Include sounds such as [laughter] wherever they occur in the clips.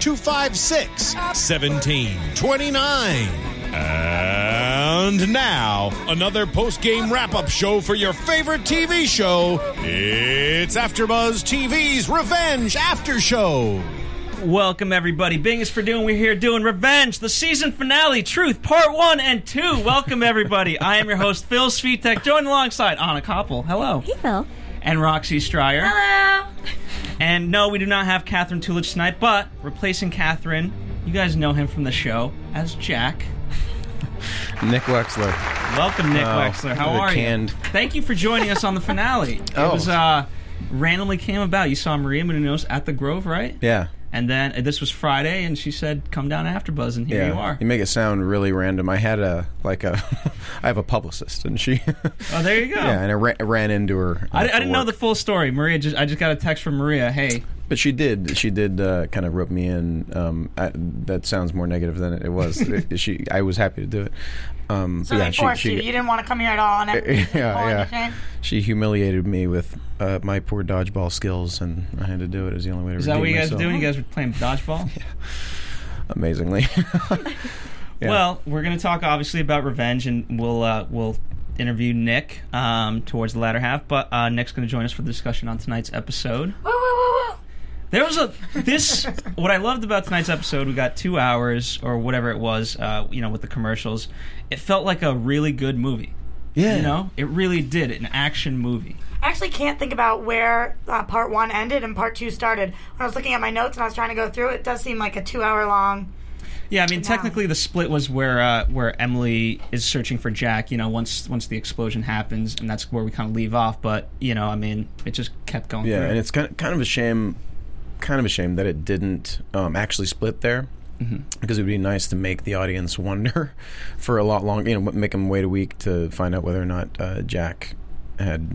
256 1729. And now, another post game wrap up show for your favorite TV show. It's AfterBuzz TV's Revenge After Show. Welcome everybody. Bing is for doing. We're here doing Revenge, the season finale, Truth, Part One and Two. Welcome everybody. I am your host Phil Svitek, joined alongside Anna Koppel. Hello. Hey, Phil. And Roxy Striar. Hello. And no, we do not have Catherine Tulich tonight, but replacing Catherine, you guys know him from the show as Jack. [laughs] Nick Wechsler. Welcome, Nick Oh, Wechsler. How are canned- you? Thank you for joining us on the finale. [laughs] It Oh. was uh, randomly came about. You saw Maria Menounos at the Grove, right? Yeah. And then uh, this was Friday, and she said, "Come down after Buzz," and here Yeah. you are. You make it sound really random. I had a like a [laughs] I have a publicist and she [laughs] Oh, there you go. Yeah, and I ran, ran into her. I, uh, I for didn't know the full story. Maria just I just got a text from Maria. Hey, But she did. She did uh, kind of rope me in. Um, I, that sounds more negative than it was. [laughs] It- she, I was happy to do it. Um, So but they yeah, she, she, you. You didn't want to come here at all. And [laughs] yeah, yeah. She humiliated me with uh, my poor dodgeball skills, and I had to do it. It was the only way to is that redeem what you guys were myself. doing? You guys were playing dodgeball. [laughs] yeah. Amazingly. [laughs] Yeah. Well, we're going to talk obviously about revenge, and we'll uh, we'll interview Nick um, towards the latter half. But uh, Nick's going to join us for the discussion on tonight's episode. Woo, woo, woo, woo. There was a this. what I loved about tonight's episode, we got two hours or whatever it was. Uh, you know, with the commercials, it felt like a really good movie. yeah. You know, it really did. An action movie. I actually can't think about where uh, part one ended and part two started. When I was looking at my notes and I was trying to go through it, it does seem like a two-hour long. Yeah, I mean, technically, the split was where uh, where Emily is searching for Jack. You know, once once the explosion happens, and that's where we kind of leave off. But you know, I mean, it just kept going. Yeah, through. and it's kind of, kind of a shame, kind of a shame that it didn't um, actually split there, Mm-hmm. because it would be nice to make the audience [laughs] wonder for a lot longer. You know, make them wait a week to find out whether or not uh, Jack had.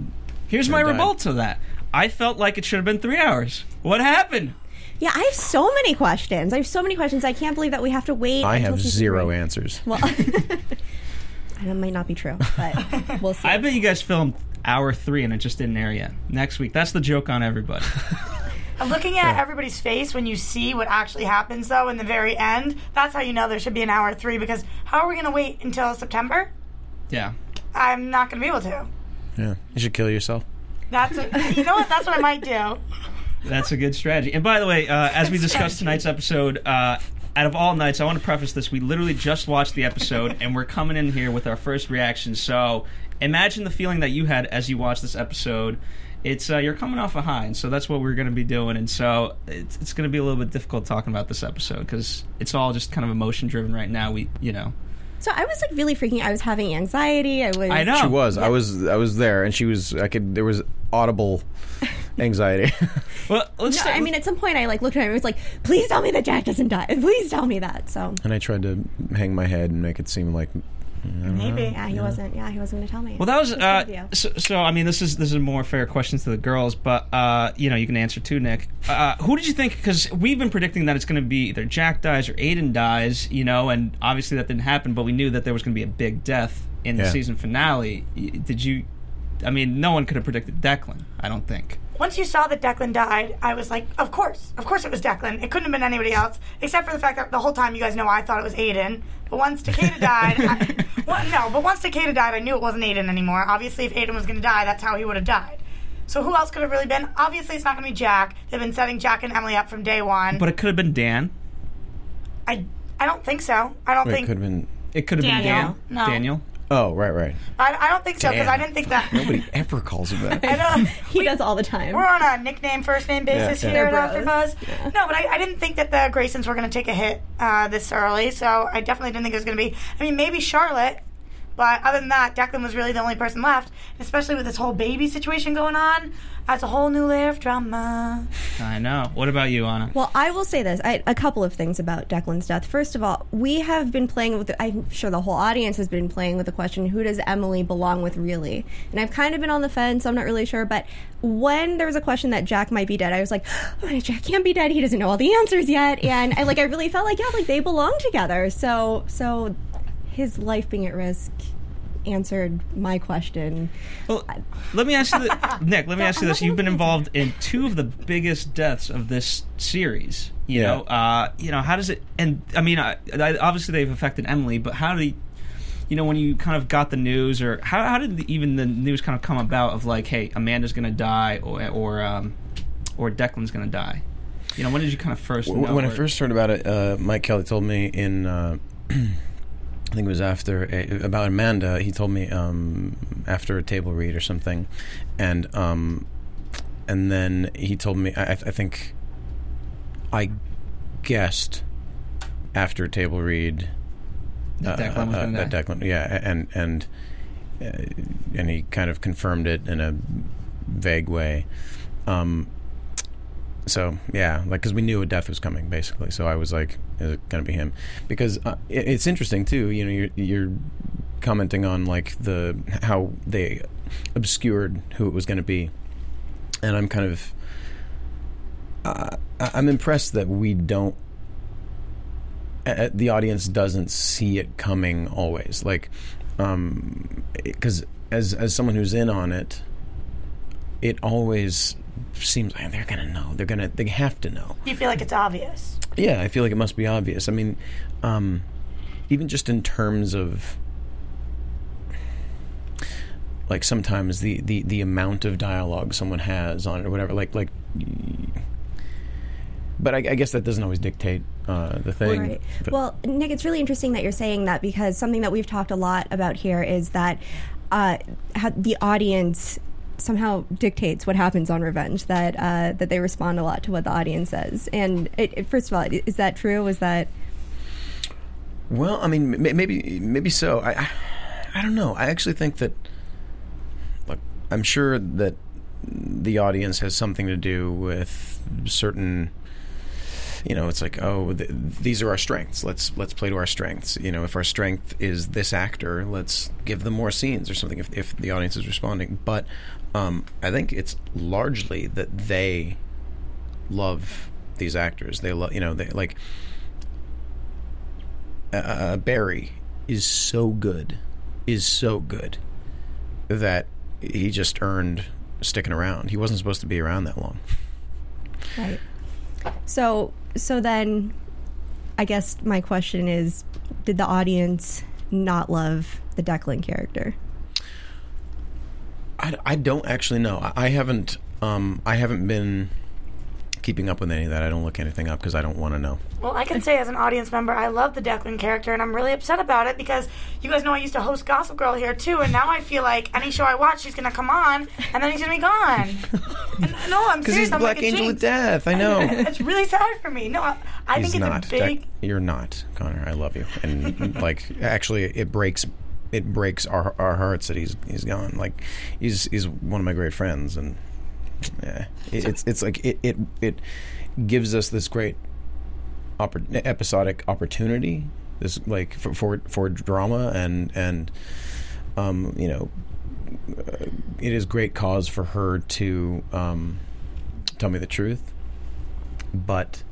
Here's my died. rebuttal to that. I felt like it should have been three hours. What happened? Yeah, I have so many questions. I have so many questions. I can't believe that we have to wait. I until have season zero three. answers. Well, [laughs] [laughs] that might not be true, but we'll see. I bet you guys filmed hour three and it just didn't air yet. Next week. That's the joke on everybody. And looking at everybody's face when you see what actually happens, though, in the very end, that's how you know there should be an hour three. Because how are we going to wait until September? yeah. I'm not going to be able to. Yeah, you should kill yourself. That's a, you know what? That's what I might do. That's a good strategy. And by the way, uh, as we Good discussed tonight's episode, uh, out of all nights, I want to preface this: we literally just watched the episode, and we're coming in here with our first reaction. So imagine the feeling that you had as you watched this episode. It's uh, you're coming off a high, and so that's what we're going to be doing. And so it's, it's going to be a little bit difficult talking about this episode because it's all just kind of emotion driven right now. We, you know, so I was like really freaking. I was having anxiety. I was. I know She was. I was. I was there, and she was. I could. There was audible [laughs] anxiety. [laughs] well, let's. No, start- I mean, at some point, I like looked at him. and was like, "Please tell me that Jack doesn't die. Please tell me that." So and I tried to hang my head and make it seem like. Maybe. yeah, he wasn't. Yeah, he wasn't going to tell me. Well, that was uh, good of you. so, so. I mean, this is this is a more fair question to the girls, but uh, you know, you can answer too, Nick. Uh, who did you think? Because we've been predicting that it's going to be either Jack dies or Aiden dies, you know, and obviously that didn't happen. But we knew that there was going to be a big death in the Yeah. season finale. Did you? I mean, no one could have predicted Declan. I don't think. Once you saw that Declan died, I was like, of course, of course it was Declan. It couldn't have been anybody else, except for the fact that the whole time you guys know I thought it was Aiden. But once Takeda died, I, [laughs] well, no, but once Takeda died, I knew it wasn't Aiden anymore. Obviously, if Aiden was going to die, that's how he would have died. So who else could have really been? Obviously, it's not going to be Jack. They've been setting Jack and Emily up from day one. But it could have been Dan. I, I don't think so. I don't It think. could have been. It could have been Daniel. Dan. No. Daniel. Oh, right, right. I, I don't think so because I didn't think that. Nobody ever calls him that. [laughs] I know. [laughs] He does all the time. We're on a nickname, first name basis Yeah, yeah. here They're at bros. AfterBuzz. No, but I, I didn't think that the Graysons were going to take a hit uh, this early, so I definitely didn't think it was going to be. I mean, maybe Charlotte, but other than that, Declan was really the only person left, especially with this whole baby situation going on. That's a whole new layer of drama. I know. What about you, Anna? Well, I will say this: I, a couple of things about Declan's death. First of all, we have been playing with. I'm sure the whole audience has been playing with the question: Who does Emily belong with, really? And I've kind of been on the fence. I'm not really sure, but when there was a question that Jack might be dead, I was like, [gasps] oh, Jack can't be dead. He doesn't know all the answers yet, and I like. I really felt like, yeah, like they belong together. So, so his life being at risk answered my question. Well, let me ask you, the, [laughs] Nick. Let me ask you this: You've been involved in two of the biggest deaths of this series. You Yeah. know, uh, you know, how does it? And I mean, I, I, obviously they've affected Emily, but how did? You know, when you kind of got the news, or how, how did the, even the news kind of come about of like, hey, Amanda's going to die, or or um, or Declan's going to die? You know, when did you kind of first W- know? when I first heard about it, uh, Mike Kelly told me in, uh, [clears throat] I think it was after a, about Amanda. He told me um, after a table read or something, and um, and then he told me. I, I think I guessed after a table read that Declan was uh, that die. Declan, yeah, and and uh, and he kind of confirmed it in a vague way. Um, so yeah, like because we knew a death was coming, basically. So I was like, "Is it gonna be him?" Because uh, it, it's interesting too. You know, you're you're commenting on like the how they obscured who it was going to be, and I'm kind of uh, I'm impressed that we don't. Uh, the audience doesn't see it coming always, like, because as as someone who's in on it, it always seems like they're gonna know. They're gonna. They have to know. You feel like it's obvious. Yeah, I feel like it must be obvious. I mean, um, even just in terms of like sometimes the, the, the amount of dialogue someone has on it or whatever, like like. But I, I guess that doesn't always dictate uh, the thing. Right. Well, Nick, it's really interesting that you're saying that because something that we've talked a lot about here is that uh, how the audience somehow dictates what happens on Revenge. That uh, that they respond a lot to what the audience says. And it, it- first of all, is that true? Was that Well, I mean, maybe maybe so. I, I I don't know. I actually think that. Look, I'm sure that the audience has something to do with certain. You know, it's like, oh, th- these are our strengths. Let's let's play to our strengths. You know, if our strength is this actor, let's give them more scenes or something. If if the audience is responding, but um, I think it's largely that they love these actors. They love, you know, they like uh, Barry is so good, is so good that he just earned sticking around. He wasn't supposed to be around that long. right? So so then, I guess my question is, did the audience not love the Declan character? I, I don't actually know. I, haven't. Um, I haven't been keeping up with any of that. I don't look anything up because I don't want to know. Well, I can say as an audience member, I love the Declan character, and I'm really upset about it because you guys know I used to host Gossip Girl here too, and now I feel like any show I watch, she's gonna come on, and then he's gonna be gone. and, no, I'm [laughs] Because serious. he's I'm Black like Angel of jinx. Death. I know. [laughs] it's really sad for me. No, I, I think it's not. a big. You're not, Connor. I love you, and [laughs] like actually, it breaks. It breaks our our hearts that he's he's gone. Like he's he's one of my great friends, and yeah, it, it's it's like it it it gives us this great oppor- episodic opportunity. This like for for, for drama and and um you know uh, it is great cause for her to um tell me the truth, but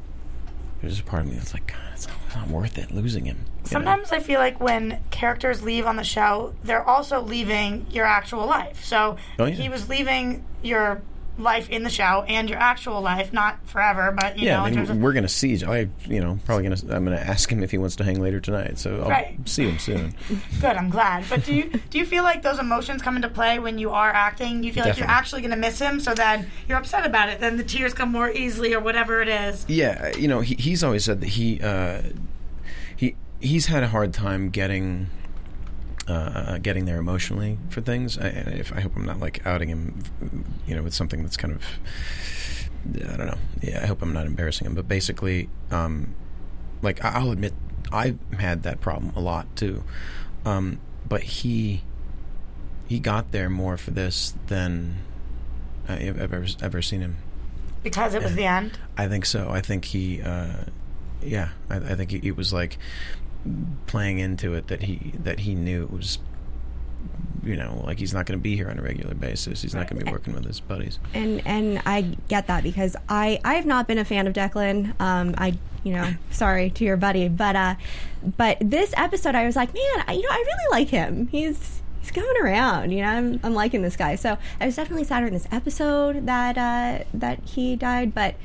there's a part of me that's like, God, it's not, it's not worth it losing him. you know? Sometimes I feel like when characters leave on the show, they're also leaving your actual life. So Oh, yeah. he was leaving your life in the show and your actual life, not forever, but you Yeah, know, I in terms mean, we're gonna see. each- I, you know, probably gonna. I'm gonna ask him if he wants to hang later tonight. So I'll Right. see him soon. [laughs] good. I'm glad. But do you do you feel like those emotions come into play when you are acting? You feel like you're actually going to miss him, so then you're upset about it. Then the tears come more easily, or whatever it is. Yeah, you know, he, he's always said that he uh, he he's had a hard time getting uh, getting there emotionally for things. I, if I hope I'm not like outing him, you know, with something that's kind of I don't know. Yeah, I hope I'm not embarrassing him. But basically, um, like I'll admit, I've had that problem a lot too. Um, but he he got there more for this than I've ever ever seen him. because it was the end. I think so. I think he, uh, yeah, I, I think it was like playing into it that he that he knew it was, you know, like he's not going to be here on a regular basis. He's not going to be working with his buddies. and and I get that because I I have not been a fan of Declan. Um, I you know [laughs] sorry to your buddy, but uh, but this episode I was like, man, I, you know I really like him. He's he's coming around. You know, I'm I'm liking this guy. So I was definitely sadder in this episode that uh, that he died, but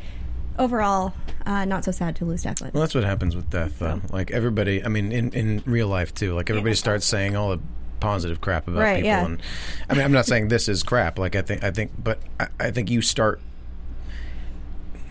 overall, uh, not so sad to lose Declan. Well, that's what happens with death, though. Like everybody, I mean, in in real life too. Like everybody starts saying all the positive crap about Right, people, yeah. and I mean, I'm not saying this is crap. Like I think, I think, but I, I think you start.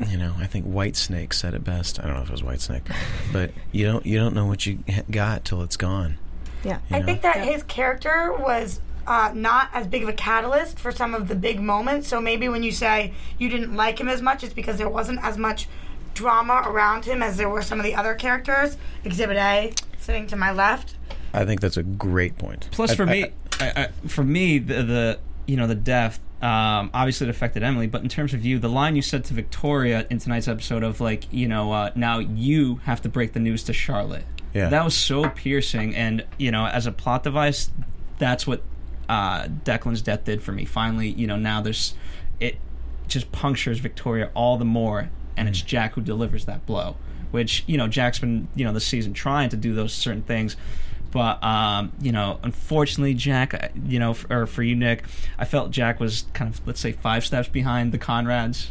You know, I think Whitesnake said it best. I don't know if it was Whitesnake, but you don't you don't know what you got till it's gone. yeah. I think that his character was uh, not as big of a catalyst for some of the big moments. So maybe when you say you didn't like him as much, it's because there wasn't as much drama around him as there were some of the other characters. Exhibit A, sitting to my left. I think that's a great point. Plus, I- for I- me, I, I, for me, the, the you know the death. Um, obviously, it affected Emily, but in terms of you, the line you said to Victoria in tonight's episode of like, you know, uh, now you have to break the news to Charlotte. Yeah. that was so piercing, and you know, as a plot device, that's what uh, Declan's death did for me. Finally, you know, now there's it just punctures Victoria all the more, and it's Jack who delivers that blow. Which you know, Jack's been you know this season trying to do those certain things, but um, you know, unfortunately, Jack, uh, you know, f- or for you, Nick, I felt Jack was kind of let's say five steps behind the Conrads.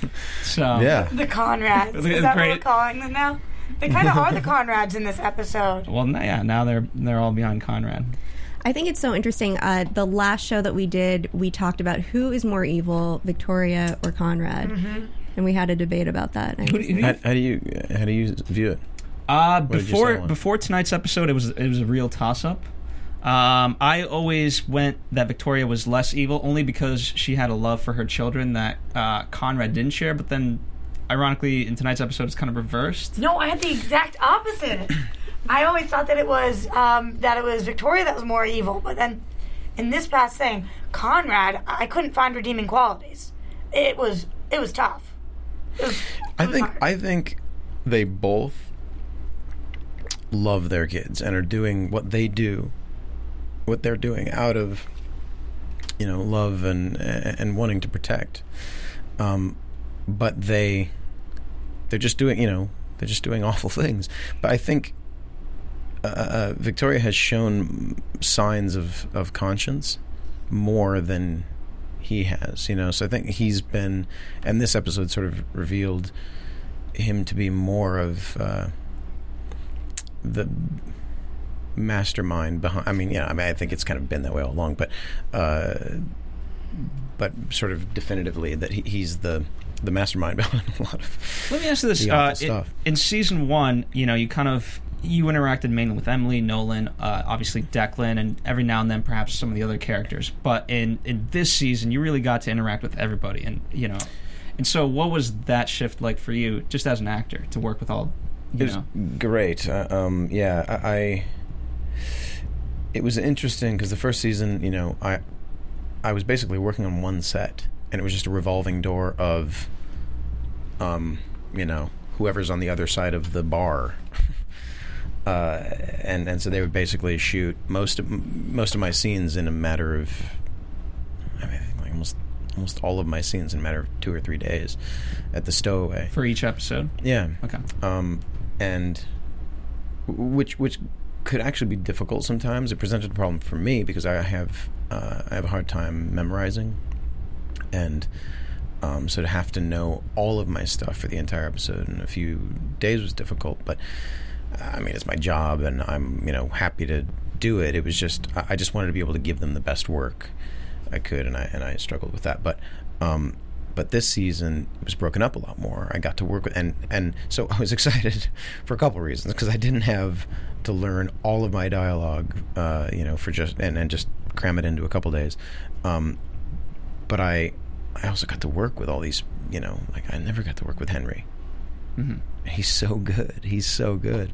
[laughs] So yeah, The Conrads. [laughs] Is Great. that what we're calling them now? They kind of are the [laughs] Conrads in this episode. Well, yeah, now they're they're all behind Conrad. I think it's so interesting. Uh, the last show that we did, we talked about who is more evil, Victoria or Conrad, and we had a debate about that. And Who do you- how, how do you how do you view it? Uh, before before tonight's episode, it was it was a real toss up. Um, I always went that Victoria was less evil, only because she had a love for her children that uh, Conrad didn't share. But then, ironically, in tonight's episode, it's kind of reversed. No, I had the exact opposite. [coughs] I always thought that it was um, that it was Victoria that was more evil, but then in this past thing, Conrad, I couldn't find redeeming qualities. It was it was tough. It was, it I think hard. I think they both love their kids and are doing what they do, what they're doing out of you know love and and wanting to protect. Um, but they they're just doing you know they're just doing [laughs] awful things. But I think uh, uh, Victoria has shown signs of of conscience more than he has, you know. So I think he's been, and this episode sort of revealed him to be more of uh, the mastermind behind. I mean, yeah, I mean, I think it's kind of been that way all along, but uh, but sort of definitively that he, he's the the mastermind [laughs] behind a lot of. Let me ask you this: The uh, awful in, stuff. in season one, you know, you kind of you interacted mainly with Emily, Nolan, uh, obviously Declan, and every now and then perhaps some of the other characters. But in in this season, you really got to interact with everybody, and you know, and so what was that shift like for you, just as an actor, to work with all, you It was know? great. Uh, um, yeah, I, I. It was interesting because the first season, you know, I, I was basically working on one set, and it was just a revolving door of, um, you know, whoever's on the other side of the bar. Uh, and and so they would basically shoot most of most of my scenes in a matter of, I mean, like almost almost all of my scenes in a matter of two or three days, at the stowaway. for each episode. Yeah Okay. um, and which which could actually be difficult sometimes. It presented a problem for me because I have uh, I have a hard time memorizing, and um, so to have to know all of my stuff for the entire episode in a few days was difficult. But I mean, it's my job, and I'm you know happy to do it. It was just I just wanted to be able to give them the best work I could, and I and I struggled with that. But um, but this season it was broken up a lot more. I got to work with and and so I was [laughs] excited for a couple reasons because I didn't have to learn all of my dialogue, uh, you know, for just and, and just cram it into a couple days. Um, but I I also got to work with all these, you know, like I never got to work with Henry. He's so good. He's so good.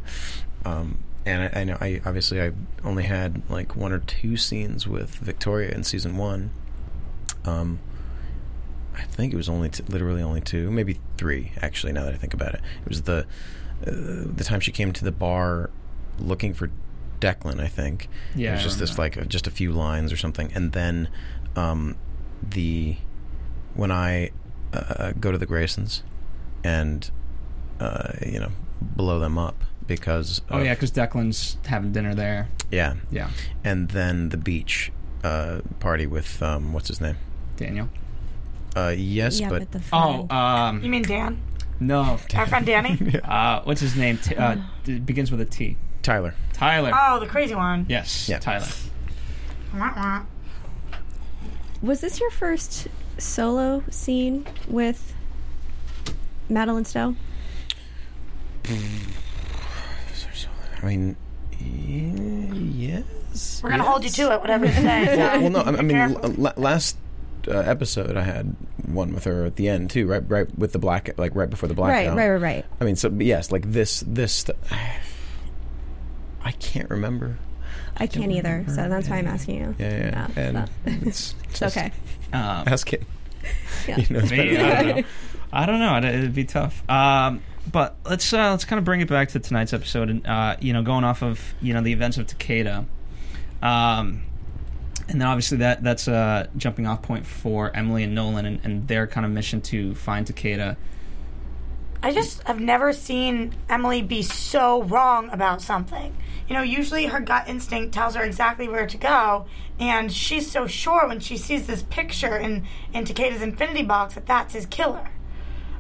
Um, and I, I know I obviously I only had like one or two scenes with Victoria in season one. Um, I think it was only t- literally only two, maybe three actually. Now that I think about it, it was the uh, the time she came to the bar looking for Declan. I think Yeah, it was just this like just a few lines or something, and then um, the when I uh, go to the Graysons and uh, you know blow them up because Oh of- yeah, because Declan's having dinner there. yeah Yeah, and then the beach uh, party with um, what's his name Daniel. uh, yes yeah, but, but, the Oh, um, You mean Dan? no. Our friend Danny? [laughs] Uh, what's his name? T- uh, [sighs] it begins with a T. Tyler Tyler. Oh, the crazy one. yes, Yeah. Tyler. Wah, wah. was this your first solo scene with Madeleine Stowe? [sighs] I mean yes We're gonna hold you to it, whatever you say. So. well no I, I mean l- l- last uh, episode I had one with her at the end too right right with the black like right before the Right, blackout right, right, right. I mean so yes like this this st- [sighs] I can't remember I can't either, so that's why I'm asking you. yeah yeah, No, and no. [laughs] it's, [laughs] It's okay. Um, [laughs] ask him Yeah. he knows better Me, I I don't know. I don't know. It'd, it'd be tough. Um, but let's uh, let's kind of bring it back to tonight's episode, and uh, you know, going off of you know the events of Takeda, um, and then obviously that that's a jumping off point for Emily and Nolan and, and their kind of mission to find Takeda. I just have never seen Emily be so wrong about something. You know, usually her gut instinct tells her exactly where to go, and she's so sure when she sees this picture in, in Takeda's infinity box that that's his killer.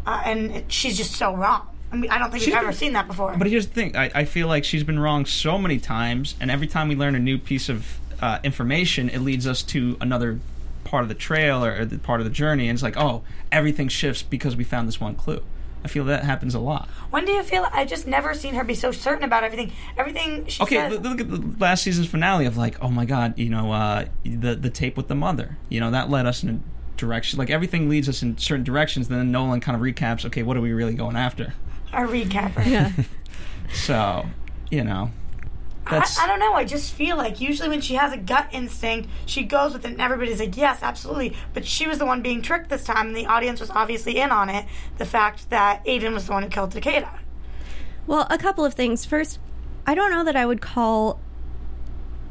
Uh, and it, she's just so wrong. I mean, I don't think She's we've ever been- seen that before. But here's the thing: I, I feel like she's been wrong so many times, and every time we learn a new piece of uh, information, it leads us to another part of the trail or, or the part of the journey, and it's like, oh, everything shifts because we found this one clue. I feel that happens a lot. when do you feel? I just never seen her be so certain about everything. Everything she Okay, says. look at the last season's finale of like, oh my god, you know, uh, the the tape with the mother. You know, that led us in a direction. Like everything leads us in certain directions. Then Nolan kind of recaps. Okay, what are we really going after? A recapper. Yeah. [laughs] So, you know, that's I, I don't know. I just feel like usually when she has a gut instinct, she goes with it, and everybody's like, "Yes, absolutely." But she was the one being tricked this time, and the audience was obviously in on it. The fact that Aiden was the one who killed Takeda. Well, a couple of things. First, I don't know that I would call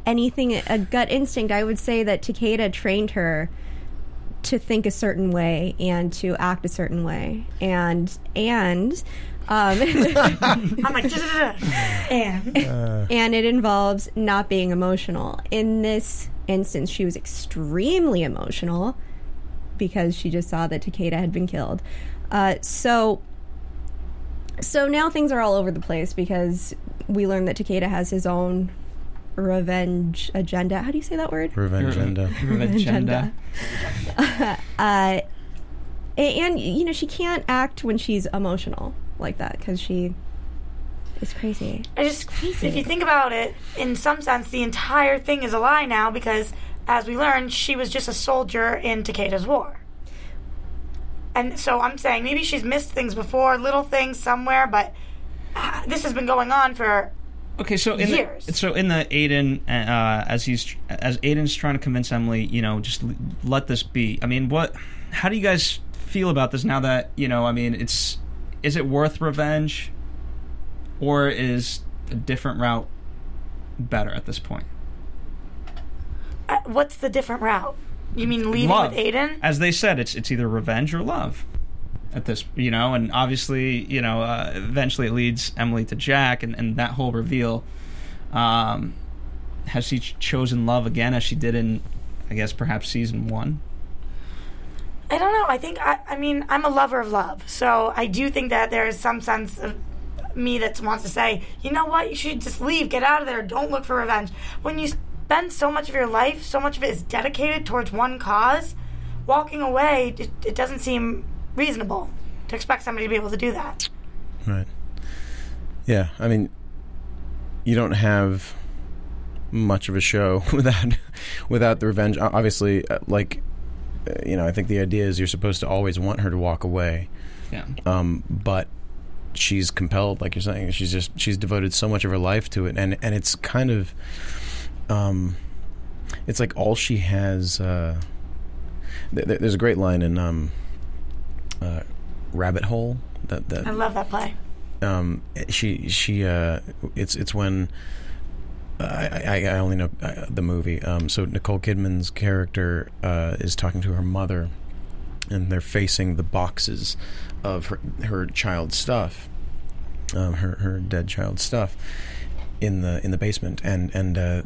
anything a gut instinct. I would say that Takeda trained her to think a certain way and to act a certain way, and and um, [laughs] I'm like, and [laughs] and it involves not being emotional. In this instance, she was extremely emotional because she just saw that Takeda had been killed. Uh, so, so now things are all over the place because we learned that Takeda has his own revenge agenda. How do you say that word? revenge agenda. [laughs] uh, agenda. Uh, and you know she can't act when she's emotional like that because she is crazy. I just, crazy. if you think about it, in some sense, the entire thing is a lie now because, as we learned, she was just a soldier in Takeda's war. And so I'm saying maybe she's missed things before, little things somewhere, but uh, this has been going on for Okay, so in Years. the so in the Aiden uh, as he's as Aiden's trying to convince Emily, you know, just l- let this be. I mean, what? How do you guys feel about this now that you know? I mean, it's is it worth revenge, or is a different route better at this point? uh, what's the different route? You mean leaving love. with Aiden? As they said, it's it's either revenge or love. At this, you know, and obviously, you know, uh, eventually it leads Emily to Jack, and, and that whole reveal. Um, has she ch- chosen love again, as she did in, I guess, perhaps season one? I don't know. I think I, I mean I'm a lover of love, so I do think that there is some sense of me that wants to say, you know what, you should just leave, get out of there, don't look for revenge. When you spend so much of your life, so much of it is dedicated towards one cause, walking away, it, it doesn't seem reasonable to expect somebody to be able to do that. Right. Yeah, I mean, you don't have much of a show [laughs] without without the revenge. Obviously, uh, like you know, I think the idea is you're supposed to always want her to walk away, Yeah. um, but she's compelled, like you're saying. She's just she's devoted so much of her life to it, and and it's kind of, um, it's like all she has. Uh, th- th- there's a great line in um, uh, Rabbit Hole that that I love that play. um, she she uh, it's it's when I, I only know uh, the movie. Um, so Nicole Kidman's character uh, is talking to her mother, and they're facing the boxes of her her child's stuff, um, her her dead child's stuff in the in the basement, and and uh,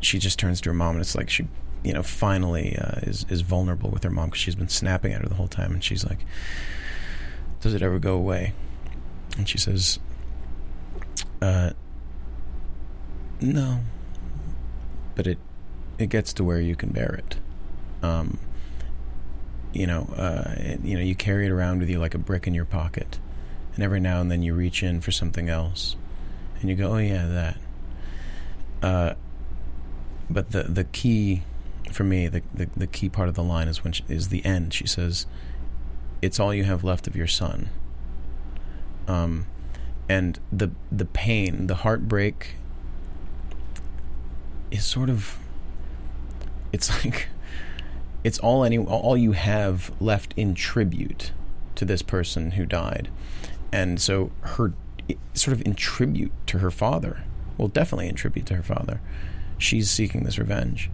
she just turns to her mom, and it's like she. You know, finally uh, is is vulnerable with her mom because she's been snapping at her the whole time, and she's like, "Does it ever go away?" And she says, uh, no, but it it gets to where you can bear it. Um, you know, uh, it- you know, you carry it around with you like a brick in your pocket, and every now and then you reach in for something else, and you go, "Oh yeah, that." Uh, but the the key for me, the, the the key part of the line is when she, is the end. She says, "It's all you have left of your son." um, and the the pain, the heartbreak, is sort of. It's [laughs] like, it's all any all you have left in tribute to this person who died, and so her sort of in tribute to her father. Well, definitely in tribute to her father. She's seeking this revenge,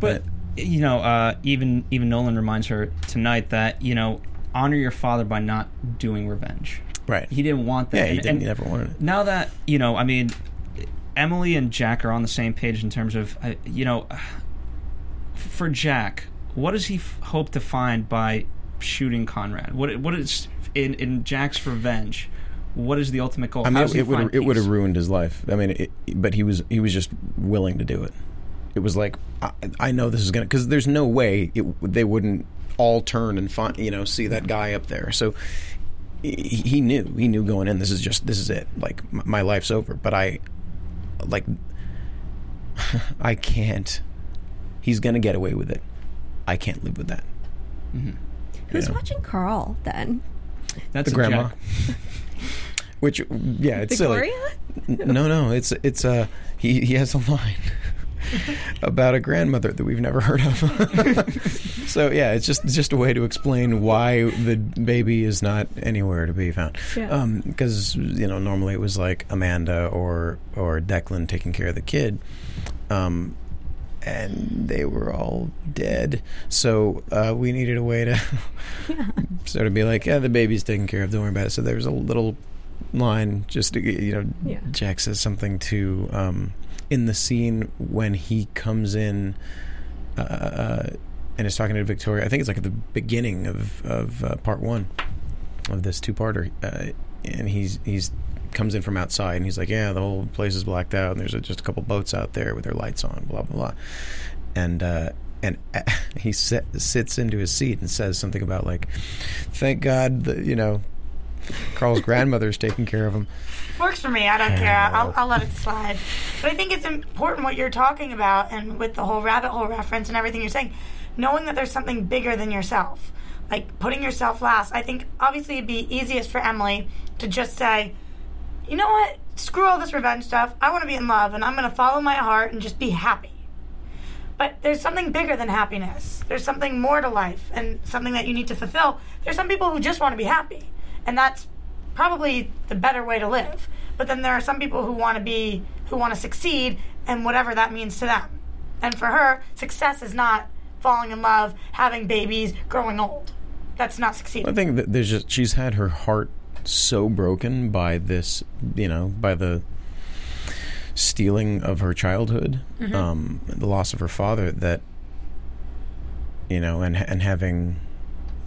But you know, uh, even even Nolan reminds her tonight that you know honor your father by not doing revenge. right? He didn't want that. yeah, he And- didn't. he never wanted it. now that you know, I mean, Emily and Jack are on the same page in terms of uh, you know, for Jack, what does he f- hope to find by shooting Conrad? What what is in in Jack's revenge? What is the ultimate goal? I mean, it would it would have ruined his life. I mean, it, but he was he was just willing to do it. It was like I, I know this is gonna because there's no way it, they wouldn't all turn and find you know see that guy up there. So he, he knew he knew going in this is just this is it. Like my life's over. But I like [laughs] I can't. He's gonna get away with it. I can't live with that. Who's Yeah. watching Carl then? That's The a grandma. Jack. Which yeah, it's silly. Victoria? N- No, no, it's it's uh he he has a line [laughs] about a grandmother that we've never heard of. [laughs] so yeah, it's just just a way to explain why the baby is not anywhere to be found. Yeah. because you know normally it was like Amanda or or Declan taking care of the kid. Um, and they were all dead. So uh, we needed a way to [laughs] sort of be like, yeah, the baby's taken care of. Don't worry about it. So there's a little line just to, get- you know Yeah. Jack says something to um, in the scene when he comes in uh, uh, and is talking to Victoria. I think it's like at the beginning of of uh, part one of this two parter, uh, and he's he's comes in from outside and he's like, yeah, the whole place is blacked out and there's a, just a couple boats out there with their lights on, blah blah blah, and. Uh, and [laughs] he sit, sits into his seat and says something about like, "Thank God that you know Carl's grandmother's taking care of him." Works for me. I don't care. I'll, I'll let it slide. But I think it's important what you're talking about, and with the whole rabbit hole reference and everything you're saying, knowing that there's something bigger than yourself, like putting yourself last. I think obviously it'd be easiest for Emily to just say, you know what? Screw all this revenge stuff. I want to be in love, and I'm going to follow my heart and just be happy. But there's something bigger than happiness. There's something more to life and something that you need to fulfill. There's some people who just want to be happy, and that's probably the better way to live. But then there are some people who want to be who want to succeed and whatever that means to them. And for her, success is not falling in love, having babies, growing old. That's not succeeding. I think that there's just she's had her heart so broken by this, you know, by the stealing of her childhood, um, the loss of her father, that you know, and and having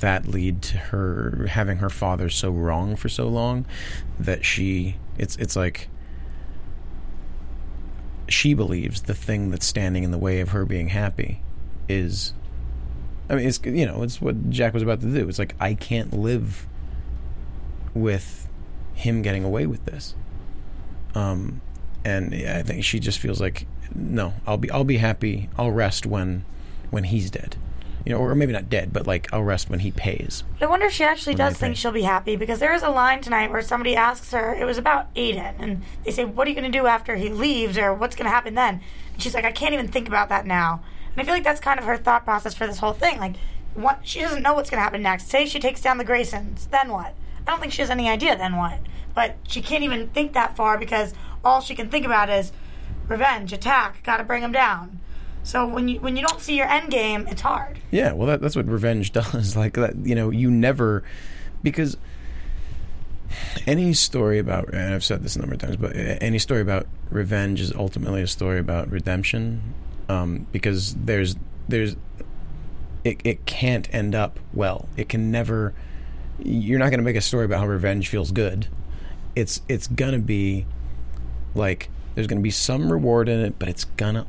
that lead to her having her father so wrong for so long that she it's it's like she believes the thing that's standing in the way of her being happy is I mean, it's you know, it's what Jack was about to do. It's like I can't live with him getting away with this. Um, and I think she just feels like no, I'll be I'll be happy. I'll rest when when he's dead. You know, or maybe not dead, but like I'll rest when he pays. I wonder if she actually does think pay. she'll be happy because there is a line tonight where somebody asks her, it was about Aiden, and they say, What are you going to do after he leaves, or what's going to happen then? And she's like, I can't even think about that now. And I feel like that's kind of her thought process for this whole thing. Like, what she doesn't know what's going to happen next. Say she takes down the Graysons, then what? I don't think she has any idea, then what? But she can't even think that far because all she can think about is revenge, attack, got to bring him down. So when you when you don't see your end game, it's hard. Yeah, well, that, that's what revenge [laughs] does. Like that, you know, you never because any story about, and I've said this a number of times, but any story about revenge is ultimately a story about redemption, um, because there's there's it it can't end up well. It can never. You're not going to make a story about how revenge feels good. It's it's gonna be like there's gonna be some reward in it, but it's gonna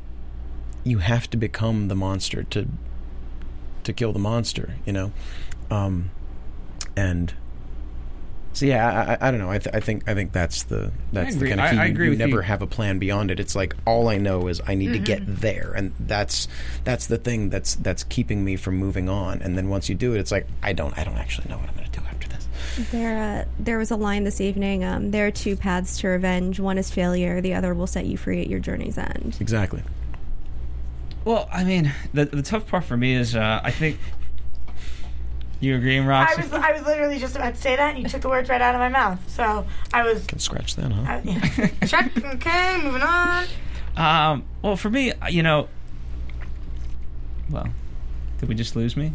you have to become the monster to to kill the monster, you know. Um, and so yeah, I, I, I don't know. I, th- I think I think that's the that's agree. the kind of I- key. I You- agree you with never you. have a plan beyond it. It's like all I know is I need to get Mm-hmm. there, and that's that's the thing that's that's keeping me from moving on. And then once you do it, it's like I don't I don't actually know what I'm going to do after this. There, uh, there was a line this evening. Um, there are two paths to revenge. One is failure. The other will set you free at your journey's end. Exactly. Well, I mean, the the tough part for me is uh, I think you agreeing, I was I was literally just about to say that, and you took the words right out of my mouth. So I was. Can scratch that, huh? I, yeah. Check. Okay, moving on. Um, well, for me, uh, you know, well, did we just lose me?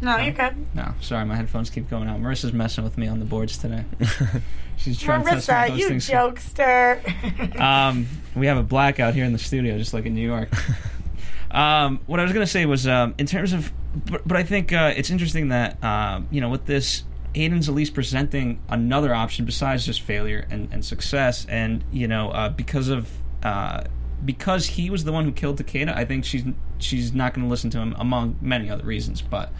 No, you're good. No, sorry, my headphones keep going out. Marissa's messing with me on the boards today. [laughs] She's trying to Marissa, you jokester. Um, we have a blackout here in the studio, just like in New York. [laughs] um, what I was gonna say was, um, in terms of, but, but I think uh, it's interesting that um, you know with this, Aiden's at least presenting another option besides just failure and, and success, and you know uh, because of. Uh, because he was the one who killed Takeda, I think she's she's not going to listen to him among many other reasons. But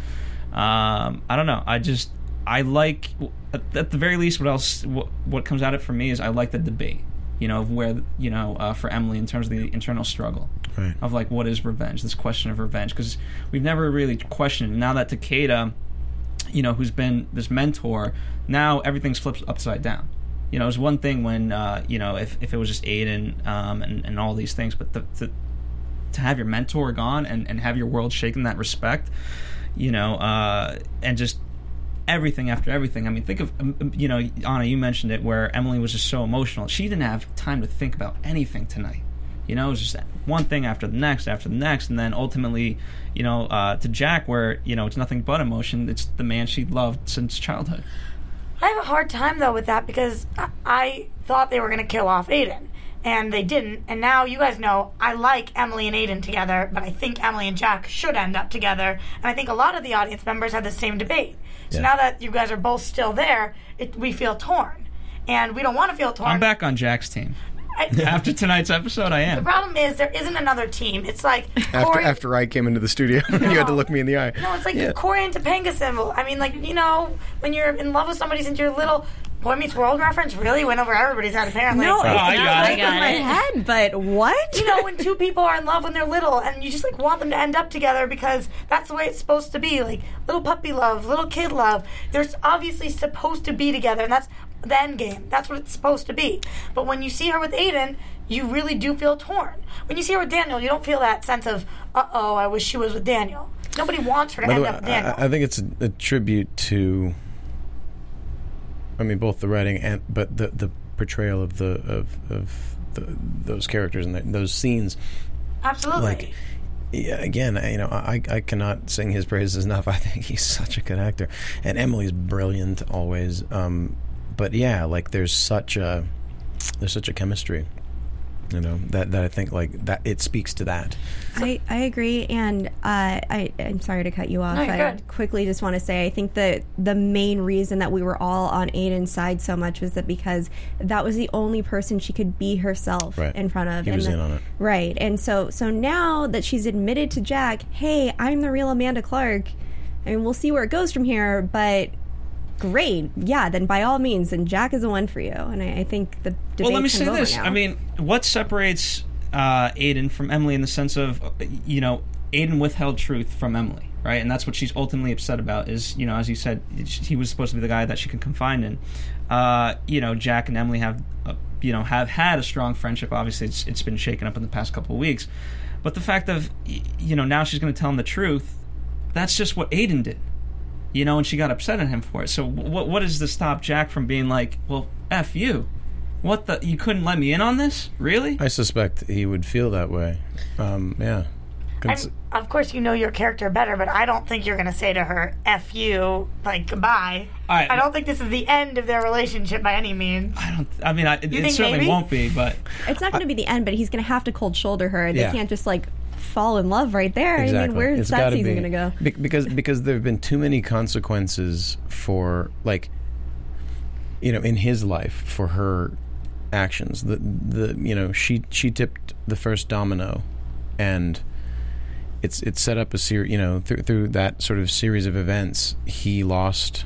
um, I don't know. I just I like at, at the very least what else what, what comes out of it for me is I like the debate. You know of where you know uh, for Emily in terms of the internal struggle Right. of like what is revenge. This question of revenge because we've never really questioned. Now that Takeda, you know, who's been this mentor, now everything's flipped upside down. You know, it's one thing when uh, you know if, if it was just Aiden um, and and all these things, but the, the to have your mentor gone and, and have your world shaken that respect, you know, uh, and just everything after everything. I mean, think of, um, you know, Anna, you mentioned it where Emily was just so emotional. She didn't have time to think about anything tonight. You know, it was just one thing after the next, after the next, and then ultimately, you know, uh, to Jack, where you know it's nothing but emotion. It's the man she loved since childhood. I have a hard time though with that because I, I thought they were going to kill off Aiden, and they didn't. And now you guys know I like Emily and Aiden together, but I think Emily and Jack should end up together. And I think a lot of the audience members had the same debate. So Yeah. now that you guys are both still there, it, we feel torn, and we don't want to feel torn. I'm back on Jack's team. [laughs] I, After tonight's episode, I am. the problem is there isn't another team. It's like After Corey- after I came into the studio, and [laughs] you had to look me in the eye. No, it's like Yeah. the Corey and Topanga symbol. I mean, like you know, when you're in love with somebody since you're little. Boy Meets World reference really went over everybody's head. Apparently, No, I it's got not it. like I got in my it. head, but what? you know, when two people are in love when they're little, and you just like want them to end up together because that's the way it's supposed to be. Like little puppy love, little kid love. They're obviously supposed to be together, and that's the end game. That's what it's supposed to be. But when you see her with Aiden, you really do feel torn. When you see her with Daniel, you don't feel that sense of, uh oh, I wish she was with Daniel. Nobody wants her to By end way, up with Daniel. I, I think it's a, a tribute to. I mean, both the writing and but the the portrayal of the of of the, those characters and the, those scenes. Absolutely. Like, yeah, again, I- you know, I I cannot sing his praises enough. [laughs] I think he's such a good actor, and Emily's brilliant always. Um, but yeah, like there's such a there's such a chemistry You know that that I think like that it speaks to that. I, I agree, and uh, I I'm sorry to cut you off. No, I good. quickly just want to say I think that the main reason that we were all on Aiden's side so much was that because that was the only person she could be herself Right. in front of. He and was the- in on it. Right, and so so now that she's admitted to Jack, hey, I'm the real Amanda Clarke. I mean, we'll see where it goes from here, but. Great, yeah. Then by all means, then Jack is the one for you, and I, I think the debate well, let me say this. now. I mean, what separates uh, Aiden from Emily in the sense of, you know, Aiden withheld truth from Emily, right? And that's what she's ultimately upset about. Is you know, as you said, he was supposed to be the guy that she can confide in. Uh, you know, Jack and Emily have, uh, you know, have had a strong friendship. Obviously, it's it's been shaken up in the past couple of weeks. But the fact of, you know, now she's going to tell him the truth. That's just what Aiden did you know, and she got upset at him for it. So what what is to stop Jack from being like, well, f you, what the you couldn't let me in on this, really? I suspect he would feel that way. Um, yeah. Cons- I'm, of course, you know your character better, but I don't think you're going to say to her "f you" like goodbye. All right. I don't think this is the end of their relationship by any means. I don't. I mean, I, it, it certainly maybe? won't be, but It's not going to be the end, but he's going to have to cold shoulder her. They Yeah. can't just like fall in love right there. I Exactly. mean, where's It's that season going to go? Be- because because there have been too many consequences for like you know in his life for her actions. The the you know she she tipped the first domino, and it's it's set up a series. You know through through that sort of series of events, he lost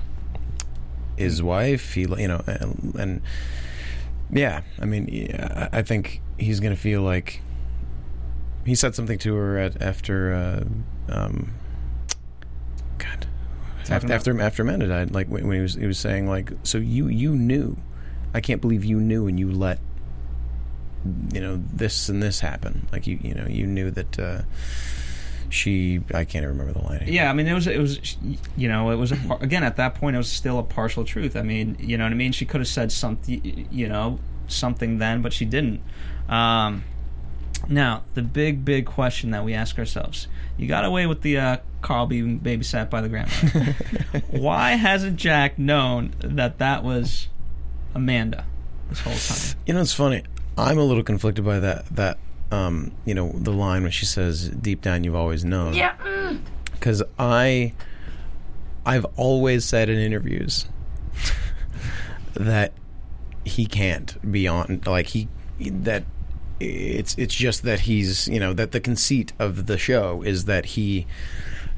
his wife. He you know and, and yeah, I mean yeah, I I think he's going to feel like he said something to her at, after uh, um, God after after after Amanda died like when, when he was he was saying like so you you knew I can't believe you knew and you let you know this and this happen like you you know you knew that uh, she I can't even remember the line yeah, I mean, it was it was you know it was a, par- again at that point it was still a partial truth. I mean, you know what I mean? She could have said something, you know, something then, but she didn't. Um, now the big big question that we ask ourselves: You got away with the uh, Carl being babysat by the grandmother. [laughs] Why hasn't Jack known that that was Amanda this whole time? You know, it's funny. I'm a little conflicted by that. That um, you know, the line when she says, "Deep down, you've always known." Yeah, mm, Because I, I've always said in interviews [laughs] that he can't be on. Like he, that it's it's just that he's you know that the conceit of the show is that he,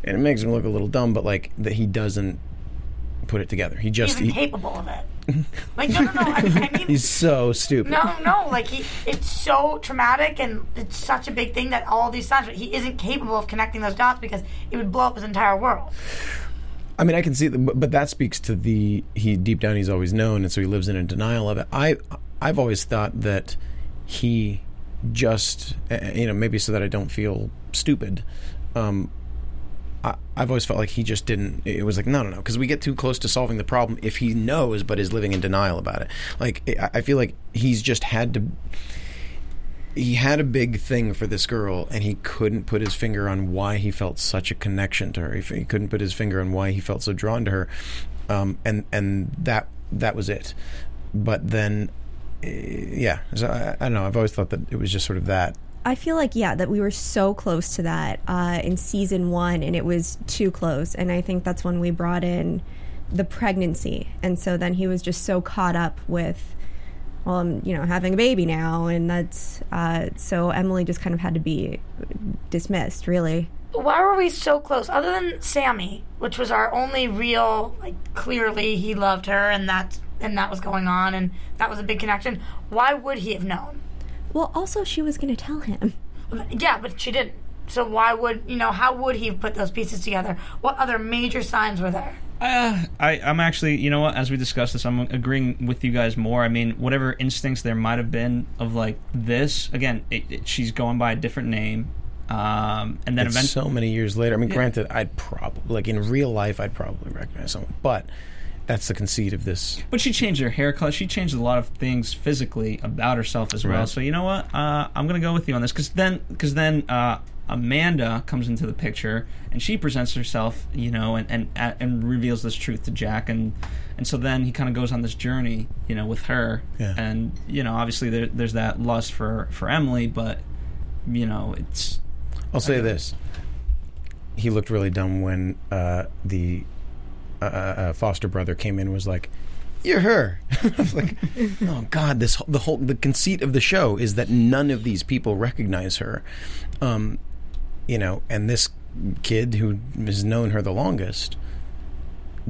and it makes him look a little dumb, but like that he doesn't put it together. He just even he, capable of it. [laughs] Like no, no, no. I, I mean, he's so stupid. no, no. Like he, it's so traumatic and it's such a big thing that all these times, but he isn't capable of connecting those dots because it would blow up his entire world. I mean, I can see, but, but that speaks to the he deep down he's always known, and so he lives in a denial of it. I I've always thought that he just uh, you know maybe so that I don't feel stupid. Um, I, I've always felt like he just didn't. It was like no, no, no, because we get too close to solving the problem if he knows but is living in denial about it. Like I I feel like he's just had to he had a big thing for this girl and he couldn't put his finger on why he felt such a connection to her he, couldn't put his finger on why he felt so drawn to her um, and and that that was it but then yeah so I, I don't know i've always thought that it was just sort of that I feel like yeah that we were so close to that uh, in season one, and it was too close. And I think that's when we brought in the pregnancy, and so then he was just so caught up with, well, I'm you know having a baby now, and that's uh, so Emily just kind of had to be dismissed, really. Why were we so close? Other than Sammy, which was our only real, like clearly he loved her, and that and that was going on, and that was a big connection. Why would he have known? Well, also she was going to tell him. Yeah, but she didn't. So why would you know? How would he have put those pieces together? What other major signs were there? Uh, I, I'm actually, you know what? As we discuss this, I'm agreeing with you guys more. I mean, whatever instincts there might have been of like this. Again, it, it, she's going by a different name, um, and then it's eventually, so many years later i mean granted i'd probably like in real life i'd probably recognize someone but that's the conceit of this but she changed her hair color. She changed a lot of things physically about herself as well. Right. So you know what? Uh, I'm gonna go with you on this because then, because then, uh, Amanda comes into the picture, and she presents herself, you know, and and and reveals this truth to Jack, and and so then he kind of goes on this journey, you know, with her, Yeah. and you know, obviously there, there's that lust for for Emily, but you know, it's I'll say this: he looked really dumb when uh, the uh, uh, foster brother came in and was like, "You're her." [laughs] I was like, [laughs] "Oh God!" This the whole the conceit of the show is that none of these people recognize her, um, you know, and this kid who has known her the longest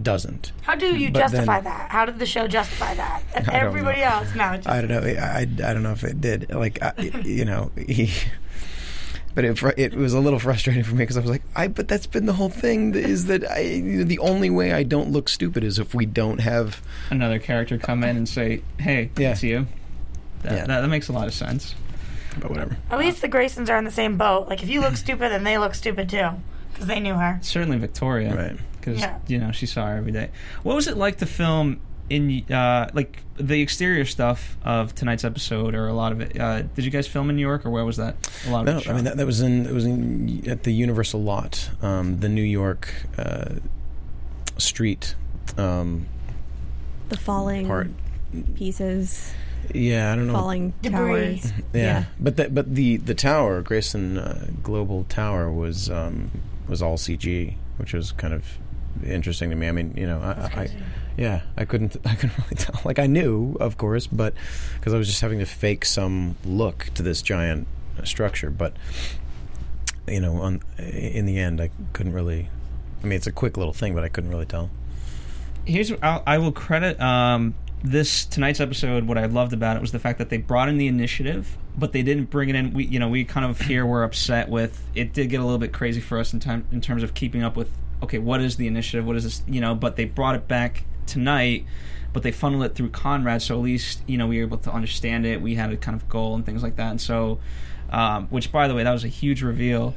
doesn't. How do you But justify then- that? How did the show justify that? And everybody know. else, no. It's just, I don't know. I, I, I don't know if it did. Like, I, you know, [laughs] he. But it, it was a little frustrating for me because I was like, I. But that's been the whole thing. Is that I? you know, The only way I don't look stupid is if we don't have. another character come in and say, "Hey, Yeah. it's you." That, Yeah. that, that makes a lot of sense. But whatever. at least the Graysons are in the same boat. Like, if you look stupid, then they look stupid too. Because they knew her. Certainly Victoria, Right. Because Yeah. you know she saw her every day. What was it like to film in uh, like the exterior stuff of tonight's episode, or a lot of it? Uh, did you guys film in New York, or where was that? A lot of No, it I mean that, that was in it was in at the Universal lot, um, the New York uh, street um, The falling part. pieces, Yeah, I don't know. falling Debris. towers. Yeah, but the, but the the tower, Grayson uh, Global Tower, was um, was all CG, which was kind of interesting to me. I mean, you know, I, I yeah, I couldn't [laughs] I couldn't really tell. Like I knew, of course, but because I was just having to fake some look to this giant structure, but you know, on in the end, I couldn't really. I mean, it's a quick little thing, but I couldn't really tell. Here's I'll, I will credit um, this tonight's episode. What I loved about it was the fact that they brought in the initiative, but they didn't bring it in. We you know we kind of here were upset with it. Did get a little bit crazy for us in time in terms of keeping up with. Okay, what is the initiative? What is this? You know, but they brought it back tonight. But they funneled it through Conrad, so at least you know we were able to understand it. We had a kind of goal and things like that, and so. Um, which, by the way, that was a huge reveal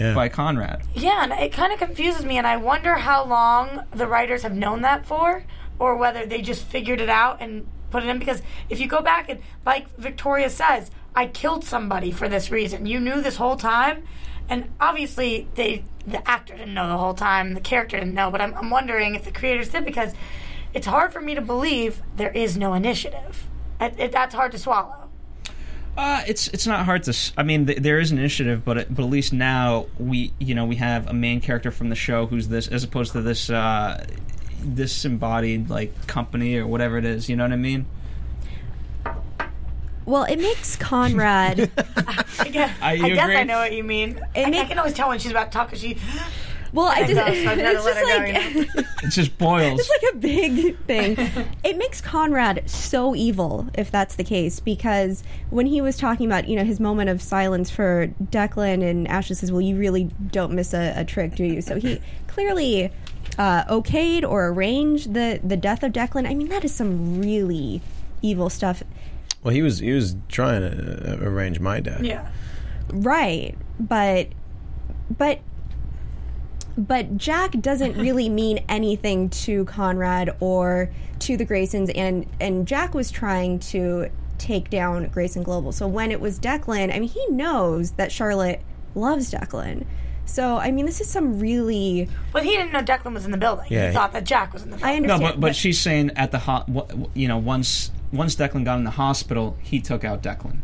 Yeah, by Conrad. Yeah, and it kind of confuses me, and I wonder how long the writers have known that for, or whether they just figured it out and put it in. Because if you go back and, like Victoria says, I killed somebody for this reason. You knew this whole time, and obviously they, the actor didn't know the whole time, the character didn't know. But I'm, I'm wondering if the creators did because it's hard for me to believe there is no initiative. It, it, that's hard to swallow. Uh, it's it's not hard to. I mean, th- there is an initiative, but it, but at least now we you know we have a main character from the show who's this, as opposed to this uh, disembodied like company or whatever it is. You know what I mean? Well, it makes Conrad. [laughs] I guess, I- I, guess? I know what you mean. I, I make- can always tell when she's about to talk because she. well, I just, know, so I it's just her go, like? [laughs] It just boils. it's like a big thing. [laughs] It makes Conrad so evil if that's the case because when he was talking about you know his moment of silence for Declan and Ashley says, "Well, you really don't miss a, a trick, do you?" So he clearly uh, okayed or arranged the the death of Declan. I mean, that is some really evil stuff. Well, he was he was trying to uh, arrange my death. Yeah. Right, but but but Jack doesn't [laughs] really mean anything to Conrad or to the Graysons and and Jack was trying to take down Grayson Global. So when it was Declan, I mean he knows that Charlotte loves Declan. So I mean this is some really Well, he didn't know Declan was in the building. Yeah, he he- thought that Jack was in the I building. no, understand. but but she's saying at the hot, you know once once Declan got in the hospital, he took out Declan.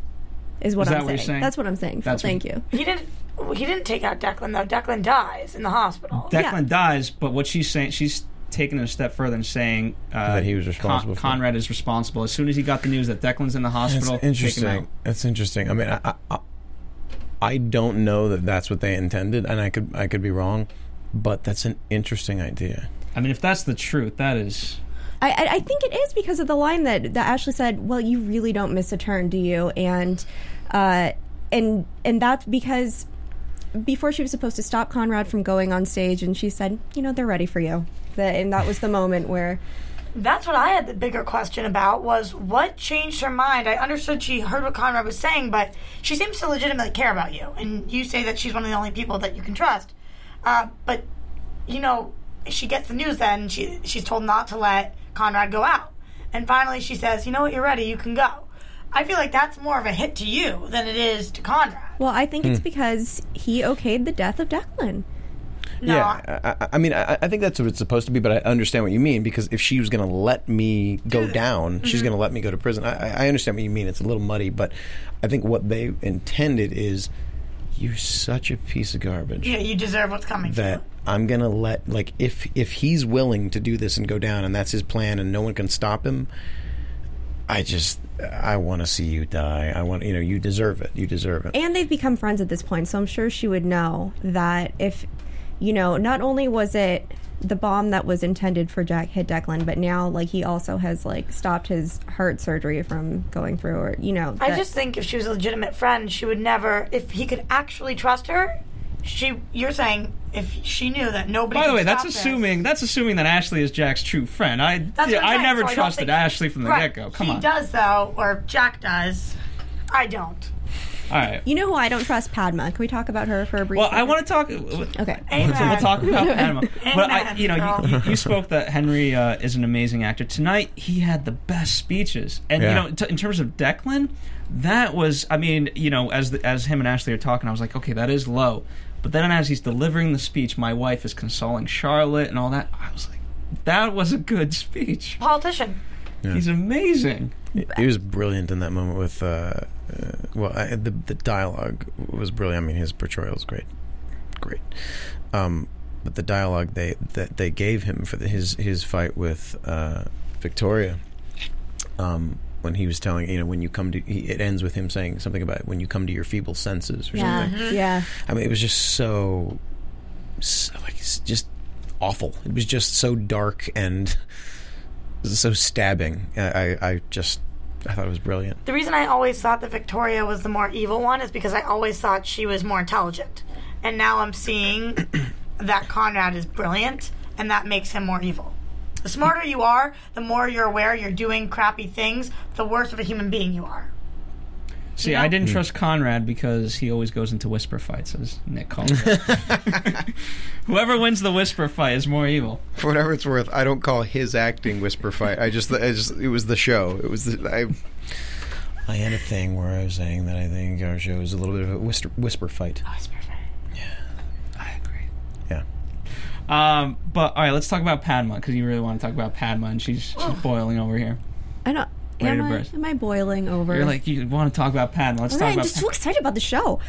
is what Is that I'm what you're saying. saying? That's what I'm saying. Phil. That's Thank what- you. He didn't. He didn't take out Declan though. Declan dies in the hospital. Declan Yeah. dies, but what she's saying, she's taking it a step further and saying uh, That he was responsible for it. Conrad is responsible. As soon as he got the news that Declan's in the hospital, That's take him interesting. out. That's interesting. I mean, I, I, I don't know that that's what they intended, and I could I could be wrong, but that's an interesting idea. I mean, if that's the truth, that is. I, I, think it is because of the line that, that Ashley said. Well, you really don't miss a turn, do you? And uh, and and that's because before she was supposed to stop Conrad from going on stage, and she said, you know, they're ready for you. That and that was the moment where That's what I had the bigger question about was what changed her mind. I understood she heard what Conrad was saying, but she seems to legitimately care about you, and you say that she's one of the only people that you can trust. Uh, but you know, she gets the news then she she's told not to let Conrad go out, and finally she says, "You know what? You're ready. You can go." I feel like that's more of a hit to you than it is to Conrad. Well, I think it's hmm. because he okayed the death of Declan. No, yeah, I, I- I mean, I, I think that's what it's supposed to be, but I understand what you mean because if she was going to let me go down, she's mm-hmm. going to let me go to prison. I, I- I understand what you mean. It's a little muddy, but I think what they intended is you're such a piece of garbage yeah, you deserve what's coming. that you. I'm going to let like if if he's willing to do this and go down and that's his plan and no one can stop him. I just I want to see you die. I want you know you deserve it. You deserve it. And they've become friends at this point, so I'm sure she would know that if, you know, not only was it the bomb that was intended for Jack hit Declan, but now like he also has like stopped his heart surgery from going through, or you know. I just think if she was a legitimate friend, she would never. If he could actually trust her, she. You're saying if she knew that nobody. By the could way, that's this- assuming that's assuming that Ashley is Jack's true friend. I That's yeah, I'm saying, never so trusted think- Ashley from the Right. get go. Come he on. He does though, or Jack does. I don't. All right. You know who I don't trust? Padma. Can we talk about her for a brief? Well, I want to talk. Okay. Amen. So we'll talk about [laughs] Panama. but I, you know, you, you, you spoke that Henry uh, is an amazing actor. Tonight, he had the best speeches, and Yeah. you know, t- in terms of Declan, that was. I mean, you know, as the, as him and Ashley are talking, I was like, okay, that is low. But then as he's delivering the speech, my wife is consoling Charlotte and all that. I was like, that was a good speech. Politician. He's amazing. He was brilliant in that moment with, uh, uh, well, I, the the dialogue was brilliant. I mean, his portrayal is great, great. Um, but the dialogue they that they gave him for the, his his fight with uh, Victoria, um, when he was telling you know when you come to he, it ends with him saying something about when you come to your feeble senses or Yeah. something. Yeah. I mean, it was just so, so like it's just awful. It was just so dark and [laughs] so stabbing. I, I, I just I thought it was brilliant. The reason I always thought that Victoria was the more evil one is because I always thought she was more intelligent. And now I'm seeing [clears throat] that Conrad is brilliant, and that makes him more evil. The smarter you are, the more you're aware you're doing crappy things, the worse of a human being you are. See, know? I didn't trust Conrad because he always goes into whisper fights, as Nick calls it. [laughs] Whoever wins the whisper fight is more evil. For whatever it's worth, I don't call his acting whisper fight. I just, I just it was the show. It was the, I. I had a thing where I was saying that I think our show is a little bit of a whisper, whisper fight. Oh, whisper fight. Yeah, I agree. Yeah. Um, but all right, let's talk about Padma because you really want to talk about Padma, and she's, she's boiling over here. I don't. Ready Am to I, burst. am I boiling over? You're like you want to talk about Padma. Let's All talk right, I'm about. just so excited about the show.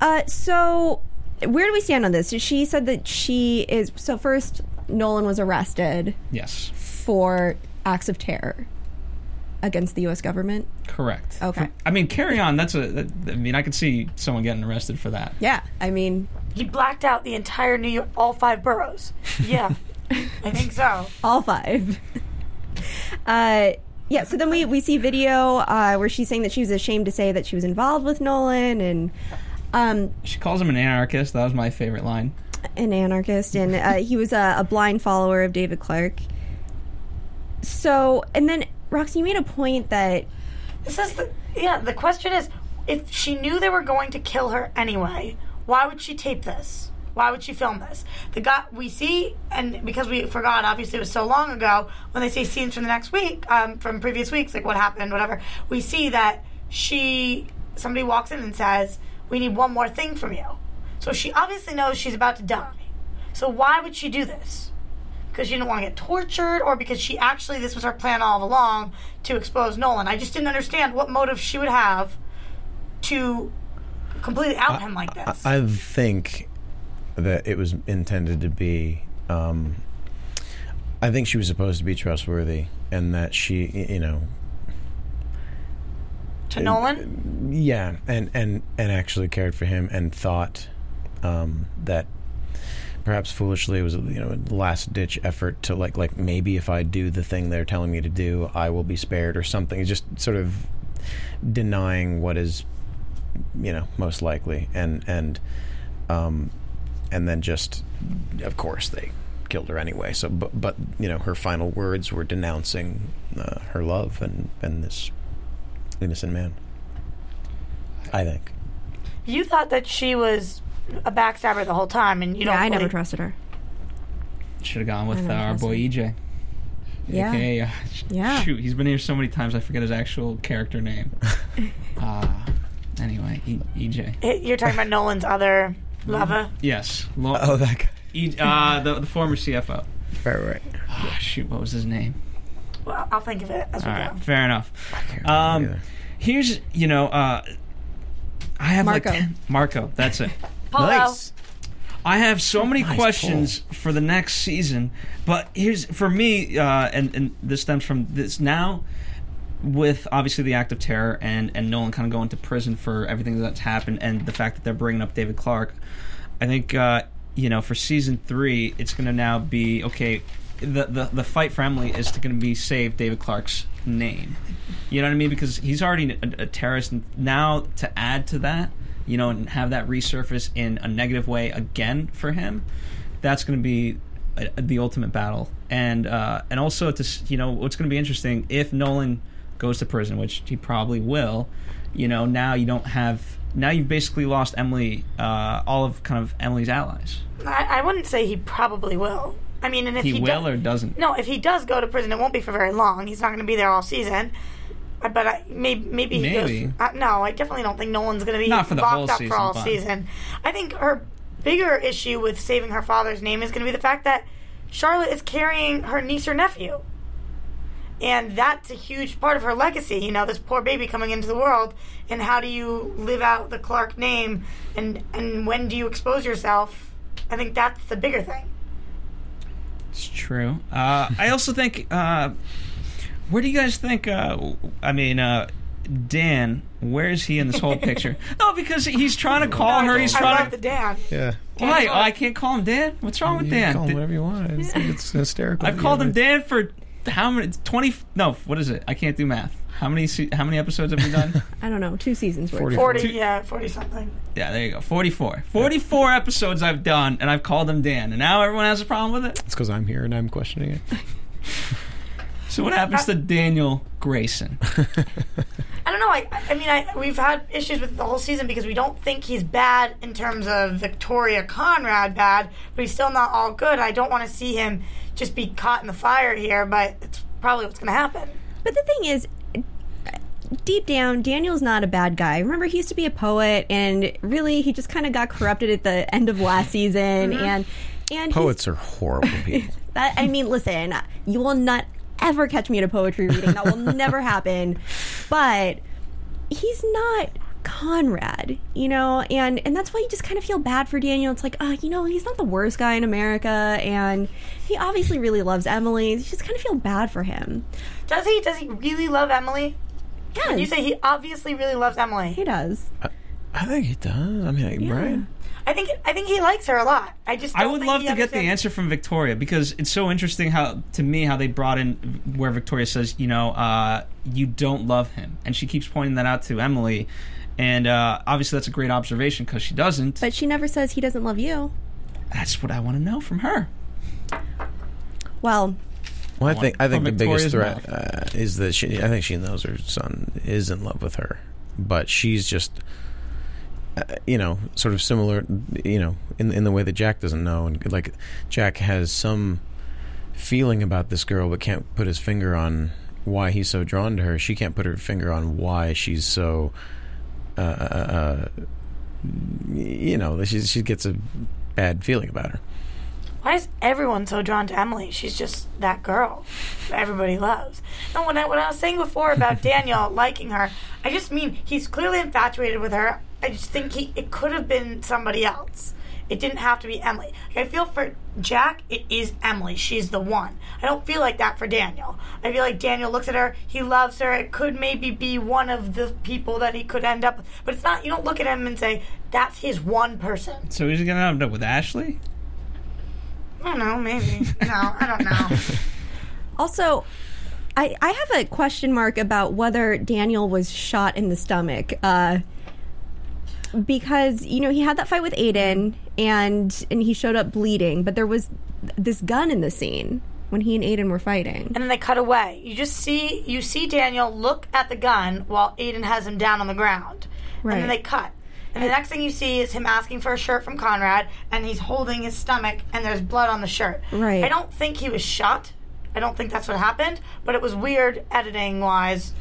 Uh, so where do we stand on this? She said that she is. So first, Nolan was arrested yes, for acts of terror against the U.S. government. correct. Okay. I mean, carry on. That's a. That, I mean, I could see someone getting arrested for that. Yeah, I mean, He blacked out the entire New York, all five boroughs. Yeah, I think so. [laughs] all five. Uh, yeah. So then we we see video uh, where she's saying that she was ashamed to say that she was involved with Nolan and. Um, She calls him an anarchist. That was my favorite line. an anarchist, and uh, he was a, a blind follower of David Clarke. So, and then Roxy, you made a point that This is the yeah. The question is, if she knew they were going to kill her anyway, why would she tape this? Why would she film this? The guy we see, and because we forgot, obviously it was so long ago. When they say scenes from the next week, um, from previous weeks, like what happened, whatever, we see that she somebody walks in and says, "We need one more thing from you." So she obviously knows she's about to die. So why would she do this? because she didn't want to get tortured or because she actually this was her plan all along to expose Nolan. I just didn't understand what motive she would have to completely out him like this. I think that it was intended to be. Um, I think she was supposed to be trustworthy, and that she, you know, to Nolan, yeah, and and and actually cared for him, and thought um, that perhaps foolishly it was you know a last ditch effort to like like maybe if I do the thing they're telling me to do, I will be spared or something. Just sort of denying what is you know most likely, and and um, and then just of course they killed her anyway. So but but you know her final words were denouncing uh, her love and and this innocent man. I think. you thought that she was a backstabber the whole time, and you yeah, don't. I never believe- trusted her. Should have gone with uh, our boy. EJ. Yeah. AKA, uh, Yeah. Shoot, he's been here so many times I forget his actual character name. [laughs] uh, Anyway, e- EJ. It- You're talking about Nolan's other lover. Yes. Lo- Oh, that guy. E- uh, the, the former CFO. Right, right. Ah, shoot, what was his name? Well, I'll think of it as we All go. fair enough. Um, here's you know, uh, I have Marco. like 10, Marco. That's it. [laughs] Polo. Nice. I have so many Nice questions for the next season, but here's for me, uh, and and this stems from this now. With obviously the act of terror and and Nolan kind of going to prison for everything that's happened, and the fact that they're bringing up David Clarke, I think uh, you know for season three it's going to now be okay. The, the the fight for Emily is going to be save David Clarke's name. You know what I mean? Because he's already a, a terrorist. And now to add to that, you know, and have that resurface in a negative way again for him, that's going to be a, the ultimate battle. And uh, and also to you know what's going to be interesting if Nolan goes to prison, which he probably will. You know, now you don't have. Now you've basically lost Emily, uh, all of kind of Emily's allies. I, I wouldn't say he probably will. I mean, and if He, he, will does, or doesn't. no, if he does go to prison, it won't be for very long. He's not going to be there all season. But I, maybe, maybe he Maybe. goes. Uh, no, I definitely don't think Nolan's going to be Not for the locked whole up season, for all fine. season. I think her bigger issue with saving her father's name is going to be the fact that Charlotte is carrying her niece or nephew. And that's a huge part of her legacy, you know, this poor baby coming into the world. And how do you live out the Clarke name? And, and when do you expose yourself? I think that's the bigger thing. It's true. Uh, I also think. Uh, where do you guys think? Uh, I mean, uh, Dan. Where is he in this whole [laughs] picture? no, because he's trying to call her. He's I trying love to. the Dan. Yeah. Why? Oh, I can't call him Dan. What's wrong with You can Dan? call him whatever you want. It's, it's hysterical. I've called him Dan for how many? Twenty? No, what is it? I can't do math. How many? se- How many episodes have we done? [laughs] I don't know, two seasons worth. 40. 40, Two- yeah, 40 something. yeah, there you go. Forty-four. Forty-four episodes I've done, and I've called him Dan, and now everyone has a problem with it. It's because I'm here and I'm questioning it. [laughs] So what happens to Daniel Grayson? [laughs] I don't know. I, I mean, I, we've had issues with the whole season because we don't think he's bad in terms of Victoria Conrad bad, but he's still not all good. I don't want to see him just be caught in the fire here, but it's probably what's going to happen. But the thing is, deep down, Daniel's not a bad guy. Remember, he used to be a poet, and really, he just kind of got corrupted at the end of last [laughs] season. Mm-hmm. And and Poets are horrible [laughs] people. That I mean, listen, you will not ever catch me at a poetry reading. That will [laughs] never happen. But he's not Conrad, you know, and and that's why you just kind of feel bad for Daniel. It's like, oh, you know, he's not the worst guy in America, and he obviously really loves Emily. You just kind of feel bad for him. Does he? Does he really love Emily? Yes, You say he obviously really loves Emily. he does. I think he does. I mean, like, right? I think I think he likes her a lot. I just I don't would think love he to get the answer from Victoria because it's so interesting how to me how they brought in where Victoria says you know uh, you don't love him and she keeps pointing that out to Emily and uh, obviously that's a great observation because she doesn't. But she never says he doesn't love you. that's what I want to know from her. Well, Well, I think I think From the biggest threat uh, is that she. I think she knows her son is in love with her, but she's just, uh, you know, sort of similar, you know, in in the way that Jack doesn't know, and like Jack has some feeling about this girl, but can't put his finger on why he's so drawn to her. She can't put her finger on why she's so, uh, uh, uh, you know, she she gets a bad feeling about her. Why is everyone so drawn to Emily? She's just that girl that everybody loves. No, when I, when I was saying before about [laughs] Daniel liking her, I just mean he's clearly infatuated with her. I just think he it could have been somebody else. It didn't have to be Emily. Like, I feel for Jack, it is Emily. She's the one. I don't feel like that for Daniel. I feel like Daniel looks at her, he loves her. It could maybe be one of the people that he could end up with. But it's not, you don't look at him and say, that's his one person. So he's gonna end up with Ashley. I don't know, maybe. No, I don't know. [laughs] Also, I, I have a question mark about whether Daniel was shot in the stomach. Uh, because, you know, he had that fight with Aiden and and he showed up bleeding, but there was this gun in the scene when he and Aiden were fighting. and then they cut away. You just see you see Daniel look at the gun while Aiden has him down on the ground, and then they cut. And the next thing you see is him asking for a shirt from Conrad, and he's holding his stomach, and there's blood on the shirt. Right. I don't think he was shot. I don't think that's what happened, but it was weird editing wise.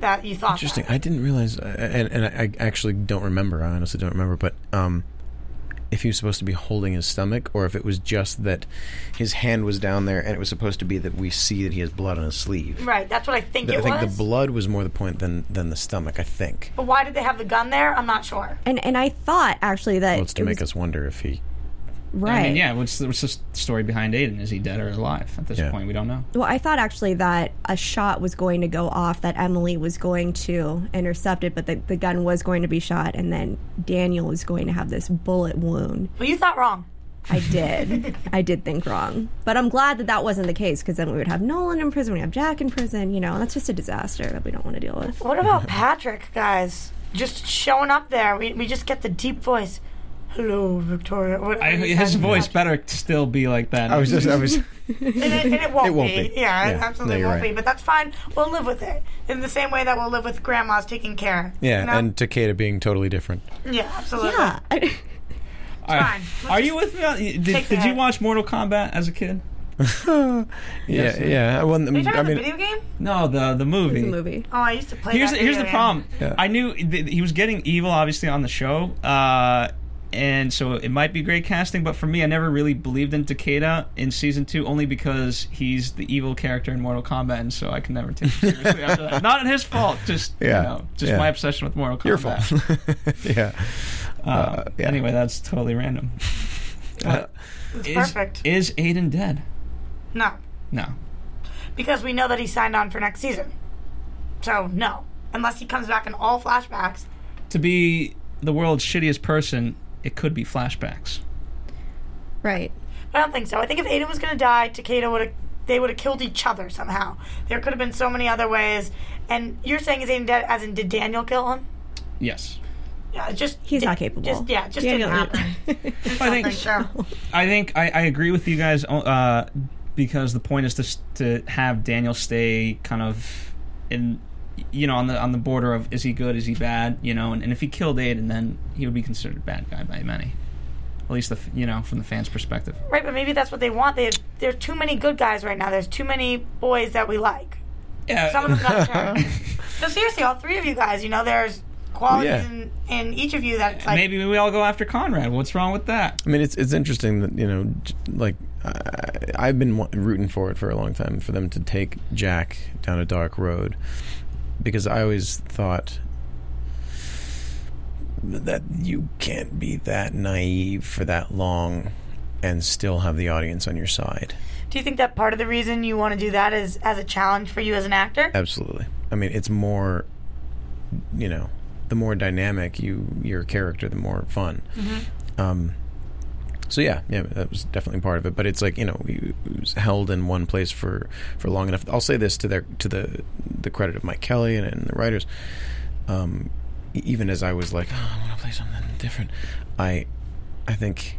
That you thought. Interesting. that. I didn't realize, and, and I, I actually don't remember. I honestly don't remember. But um, if he was supposed to be holding his stomach, or if it was just that his hand was down there, and it was supposed to be that we see that he has blood on his sleeve. Right, that's what I think I it think was. the blood was more the point than than the stomach. I think. but why did they have the gun there? I'm not sure. And and I thought actually that Well, it's to it make was, us wonder if he. Right. I mean, yeah. What's the, what's the story behind Aiden? Is he dead or alive? At this Yeah. point, we don't know. Well, I thought actually that a shot was going to go off that Emily was going to intercept it, but the, the gun was going to be shot, and then Daniel was going to have this bullet wound. Well, you thought wrong. I did. [laughs] I did think wrong. But I'm glad that that wasn't the case because then we would have Nolan in prison, we have Jack in prison. You know, that's just a disaster that we don't want to deal with. What about Patrick, guys? Just showing up there. We, we just get the deep voice. Hello, Victoria. What, I, what is his that? voice better still be like that. I was just. I was. [laughs] And it, and it won't, It won't be. be. Yeah, it Yeah. absolutely No, you're won't right. be. But that's fine. We'll live with it. In the same way that we'll live with grandma's taking care. Yeah, you know? and Takeda being totally different. yeah, absolutely. Yeah. [laughs] I, Are, fine. are you with me? on- Did, did you watch Mortal Kombat as a kid? [laughs] Yeah, Yes. yeah. Well, Are you talking I about mean, the video game? No, the the movie. the movie. Oh, I used to play. Here's that here's the game. problem. Yeah. I knew th- he was getting evil, obviously, on the show, uh, and so it might be great casting. But for me, I never really believed in Takeda in season two, only because he's the evil character in Mortal Kombat, and so I can never take him seriously after that. Not his fault, just Yeah. you know, just Yeah. my obsession with Mortal Kombat. your fault. [laughs] yeah. Uh, Uh, yeah. Anyway, that's totally random. [laughs] Uh, It's is, perfect. Is Aiden dead? no, No. because we know that he signed on for next season. So no, unless he comes back in all flashbacks. To be the world's shittiest person, it could be flashbacks. Right. I don't think so. I think if Aiden was going to die, Takeda would have. They would have killed each other somehow. There could have been so many other ways. And you're saying is Aiden dead? As in, did Daniel kill him? Yes. Yeah, just He's di- not capable. Just yeah, just Daniel- didn't happen. [laughs] I think think. I think I, I agree with you guys uh, because the point is to to have Daniel stay kind of in you know on the on the border of is he good is he bad you know and, and if he killed Aiden then he would be considered a bad guy by many at least the you know from the fans perspective Right, but maybe that's what they want. They have, there are too many good guys right now. There's too many boys that we like. yeah Some of them not turn. No, seriously, all three of you guys. You know, there's qualities Yeah. in, in each of you that's like. maybe we all go after Conrad what's wrong with that I mean, it's it's interesting that you know, like I, I've been wa- rooting for it for a long time for them to take Jack down a dark road because I always thought that you can't be that naive for that long and still have the audience on your side. Do you think that part of the reason you want to do that is as a challenge for you as an actor? Absolutely. I mean, it's more, you know, the more dynamic you your character, the more fun. Um, so yeah, yeah, that was definitely part of it. But it's like you know, was held in one place for for long enough. I'll say this to their to the the credit of Mike Kelley and, and the writers. Um, even as I was like, oh, I want to play something different, I I think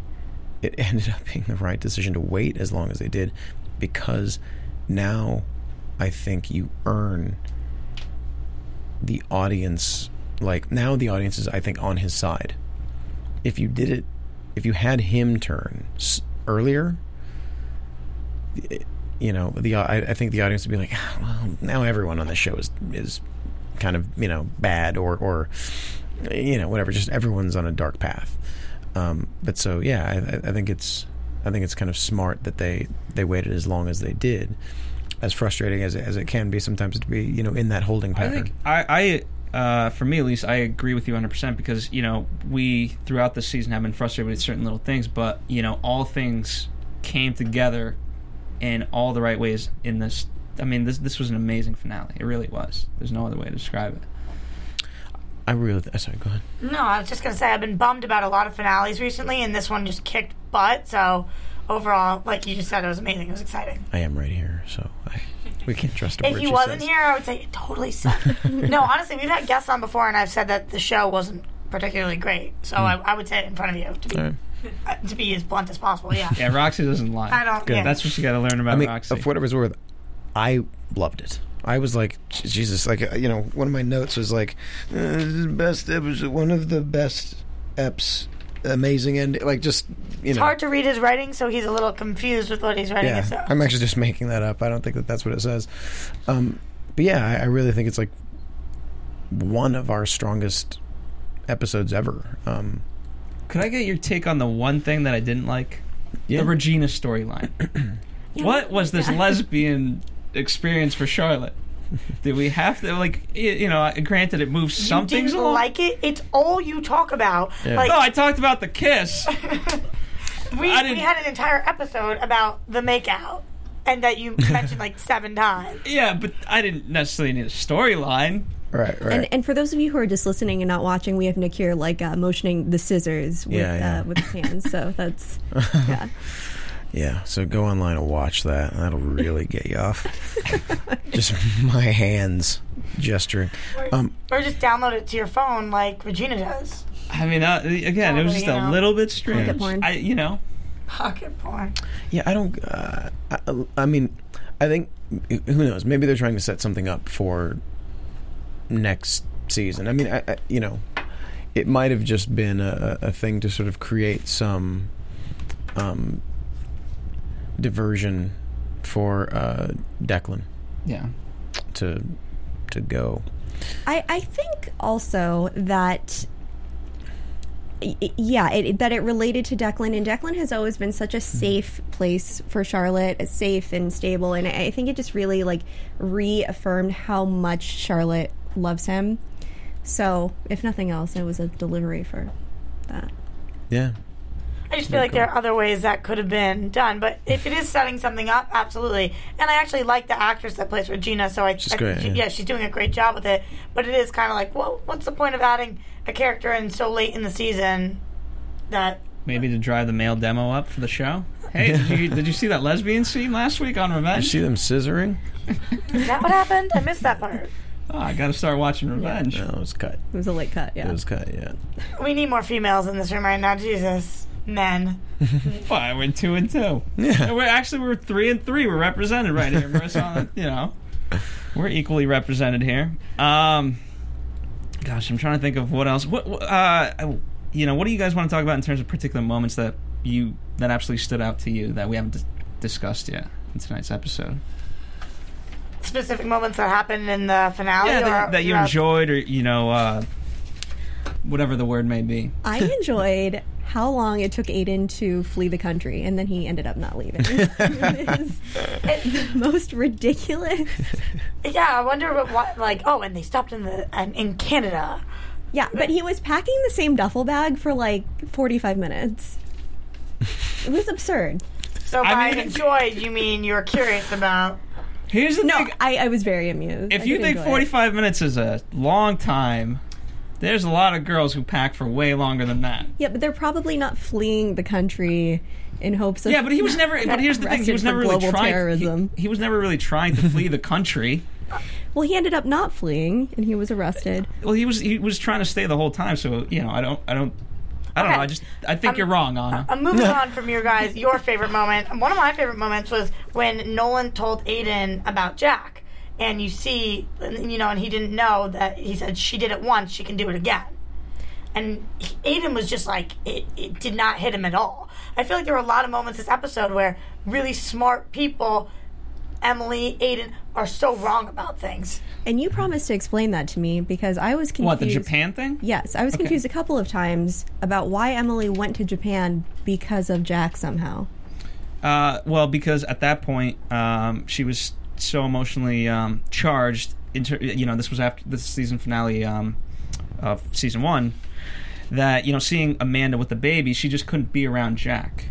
it [laughs] ended up being the right decision to wait as long as they did because now I think you earn the audience like now the audience is I think on his side. If you did it if you had him turn earlier you know the I, I think the audience would be like "Ah, well now everyone on the show is is kind of you know bad or or you know whatever just everyone's on a dark path. Um, but so yeah I, I- think it's I think it's kind of smart that they they waited as long as they did. As frustrating as it, as it can be sometimes to be you know in that holding I pattern. Think I, I uh, for me at least, I agree with you 100 percent because you know we throughout the season have been frustrated with certain little things, but you know all things came together in all the right ways in this. I mean, this this was an amazing finale. It really was. There's no other way to describe it. I really th- sorry go ahead No, I was just gonna say I've been bummed about a lot of finales recently, and this one just kicked butt. So overall, like you just said, it was amazing. It was exciting. I am right here so I we can't trust a If word he she wasn't says. here, I would say it totally sucked. [laughs] no, honestly, we've had guests on before, and I've said that the show wasn't particularly great. So I, I would say it in front of you to be Hmm. All right. uh, to be as blunt as possible. Yeah. Yeah, Roxy doesn't lie. I don't. Yeah. That's what you got to learn about I mean, Roxy. for whatever it's worth, I loved it. I was like, "J- Jesus, like uh, you know, one of my notes was like, uh, this is the best. It was one of the best eps. Amazing and like just you know, it's know. hard to read his writing, so he's a little confused with what he's writing. yeah, So. I'm actually just making that up. I don't think that that's what it says. Um, but yeah, I, I really think it's like one of our strongest episodes ever. Um, Could I get your take on the one thing that I didn't like? yeah. The Regina storyline. [clears throat] what was this [laughs] lesbian experience for Charlotte? [laughs] Did we have to like y- you know? Granted, it moves some you things along. like it. It's all you talk about. Yeah. Like no, I talked about the kiss. [laughs] we, we had an entire episode about the makeout, and that you [laughs] mentioned like seven times. yeah, but I didn't necessarily need a storyline. right, right. And, and for those of you who are just listening and not watching, we have Nick here like uh, motioning the scissors with, Yeah, yeah. Uh, with his hands. So that's yeah. Yeah, so go online and watch that. That'll really get you off. [laughs] Just my hands gesturing. Um, Or just download it to your phone like Regina does. I mean, uh, again, it was just a know. little bit strange. Pocket porn. I, you know, Pocket porn. Yeah, I don't. Uh, I, I mean, I think who knows? Maybe they're trying to set something up for next season. I mean, I, I, you know, it might have just been a, a thing to sort of create some um, diversion for uh, Declan. Yeah. to to go. I, I think also that y- y- yeah it, that it related to Declan and Declan has always been such a safe place for Charlotte safe and stable and I think it just really like reaffirmed how much Charlotte loves him. So if nothing else it was a delivery for that. Yeah, I just feel like there are other ways that could have been done, but if it is setting something up, absolutely. And I actually like the actress that plays Regina, so I, She's I- great, she- yeah. she's doing a great job with it. But it is kind of like, well, what's the point of adding a character in so late in the season that Maybe to drive the male demo up for the show. Hey, did you, did you see that lesbian scene last week on Revenge? Did you see them scissoring? is that what happened? I missed that part. Oh, [laughs] I got to start watching Revenge. No, it was cut. it was a late cut yeah It was cut. Yeah. We need more females in this room right now. Jesus, men. [laughs] Why we're two and two. Yeah. We're actually we're three and three. We're represented right here, Marissa. you know, we're equally represented here. Um, gosh, I'm trying to think of what else. What what, uh, you know, what do you guys want to talk about in terms of particular moments that you that absolutely stood out to you that we haven't dis- discussed yet in tonight's episode? Specific moments that happened in the finale. Yeah, or that, that you throughout- enjoyed, or you know, uh, whatever the word may be. I enjoyed how long it took Aiden to flee the country, and then he ended up not leaving. [laughs] [laughs] it is the most ridiculous. [laughs] Yeah, I wonder what, what. Like, oh, and they stopped in the in, in Canada. Yeah, but he was packing the same duffel bag for like 45 minutes. It was absurd. So I by mean- enjoyed, you mean you were curious about? Here's the No, thing. I, I was very amused. If I you think 45 minutes is a long time, there's a lot of girls who pack for way longer than that. Yeah, but they're probably not fleeing the country in hopes of. Yeah, but he was never. But here's the thing: he was never really trying. terrorism. He, he was never really trying to flee the country. [laughs] Well, he ended up not fleeing, and he was arrested. Well, he was he was trying to stay the whole time. So you know, I don't, I don't, I don't Okay. know. I just, I think Um, you're wrong, Anna. I'm moving on from your guys. Your favorite moment. One of my favorite moments was when Nolan told Aiden about Jack, and you see, you know, and he didn't know that he said she did it once, she can do it again. And he- Aiden was just like, it, it did not hit him at all. I feel like there were a lot of moments this episode where really smart people, Emily, Aiden, are so wrong about things. And you promised to explain that to me because I was confused. what the Japan thing? Yes, I was Okay. confused a couple of times about why Emily went to Japan because of Jack somehow. Uh, well, because at that point, um, she was so emotionally um, charged. Inter- you know, this was after the season finale um, of season one. That you know, seeing Amanda with the baby, she just couldn't be around Jack,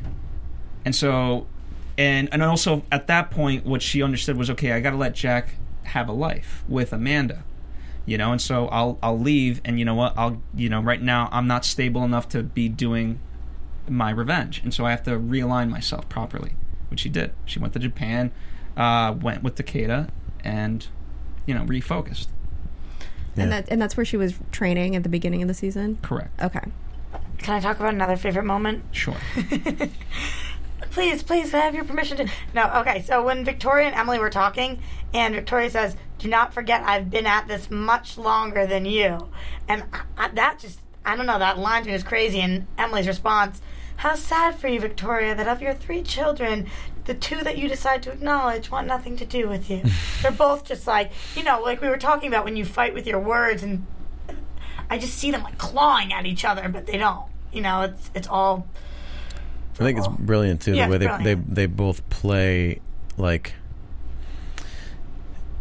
and so, and and also at that point, what she understood was okay. I got to let Jack have a life with Amanda, you know, and so I'll I'll leave, and you know what? I'll you know right now I'm not stable enough to be doing my revenge, and so I have to realign myself properly, which she did. She went to Japan, uh, went with Takeda, and you know refocused. And that and that's where she was training at the beginning of the season. Correct. Okay. Can I talk about another favorite moment? Sure. [laughs] please, please, I have your permission to. No, okay. So when Victoria and Emily were talking, and Victoria says, "Do not forget, I've been at this much longer than you," and I, I, that just, I don't know, that line to me was crazy. And Emily's response How sad for you, Victoria, that of your three children, the two that you decide to acknowledge want nothing to do with you. [laughs] They're both just like, you know, like we were talking about when you fight with your words, and I just see them like clawing at each other, but they don't. You know, it's it's all. I think it's brilliant too Yeah, the way they, they they both play like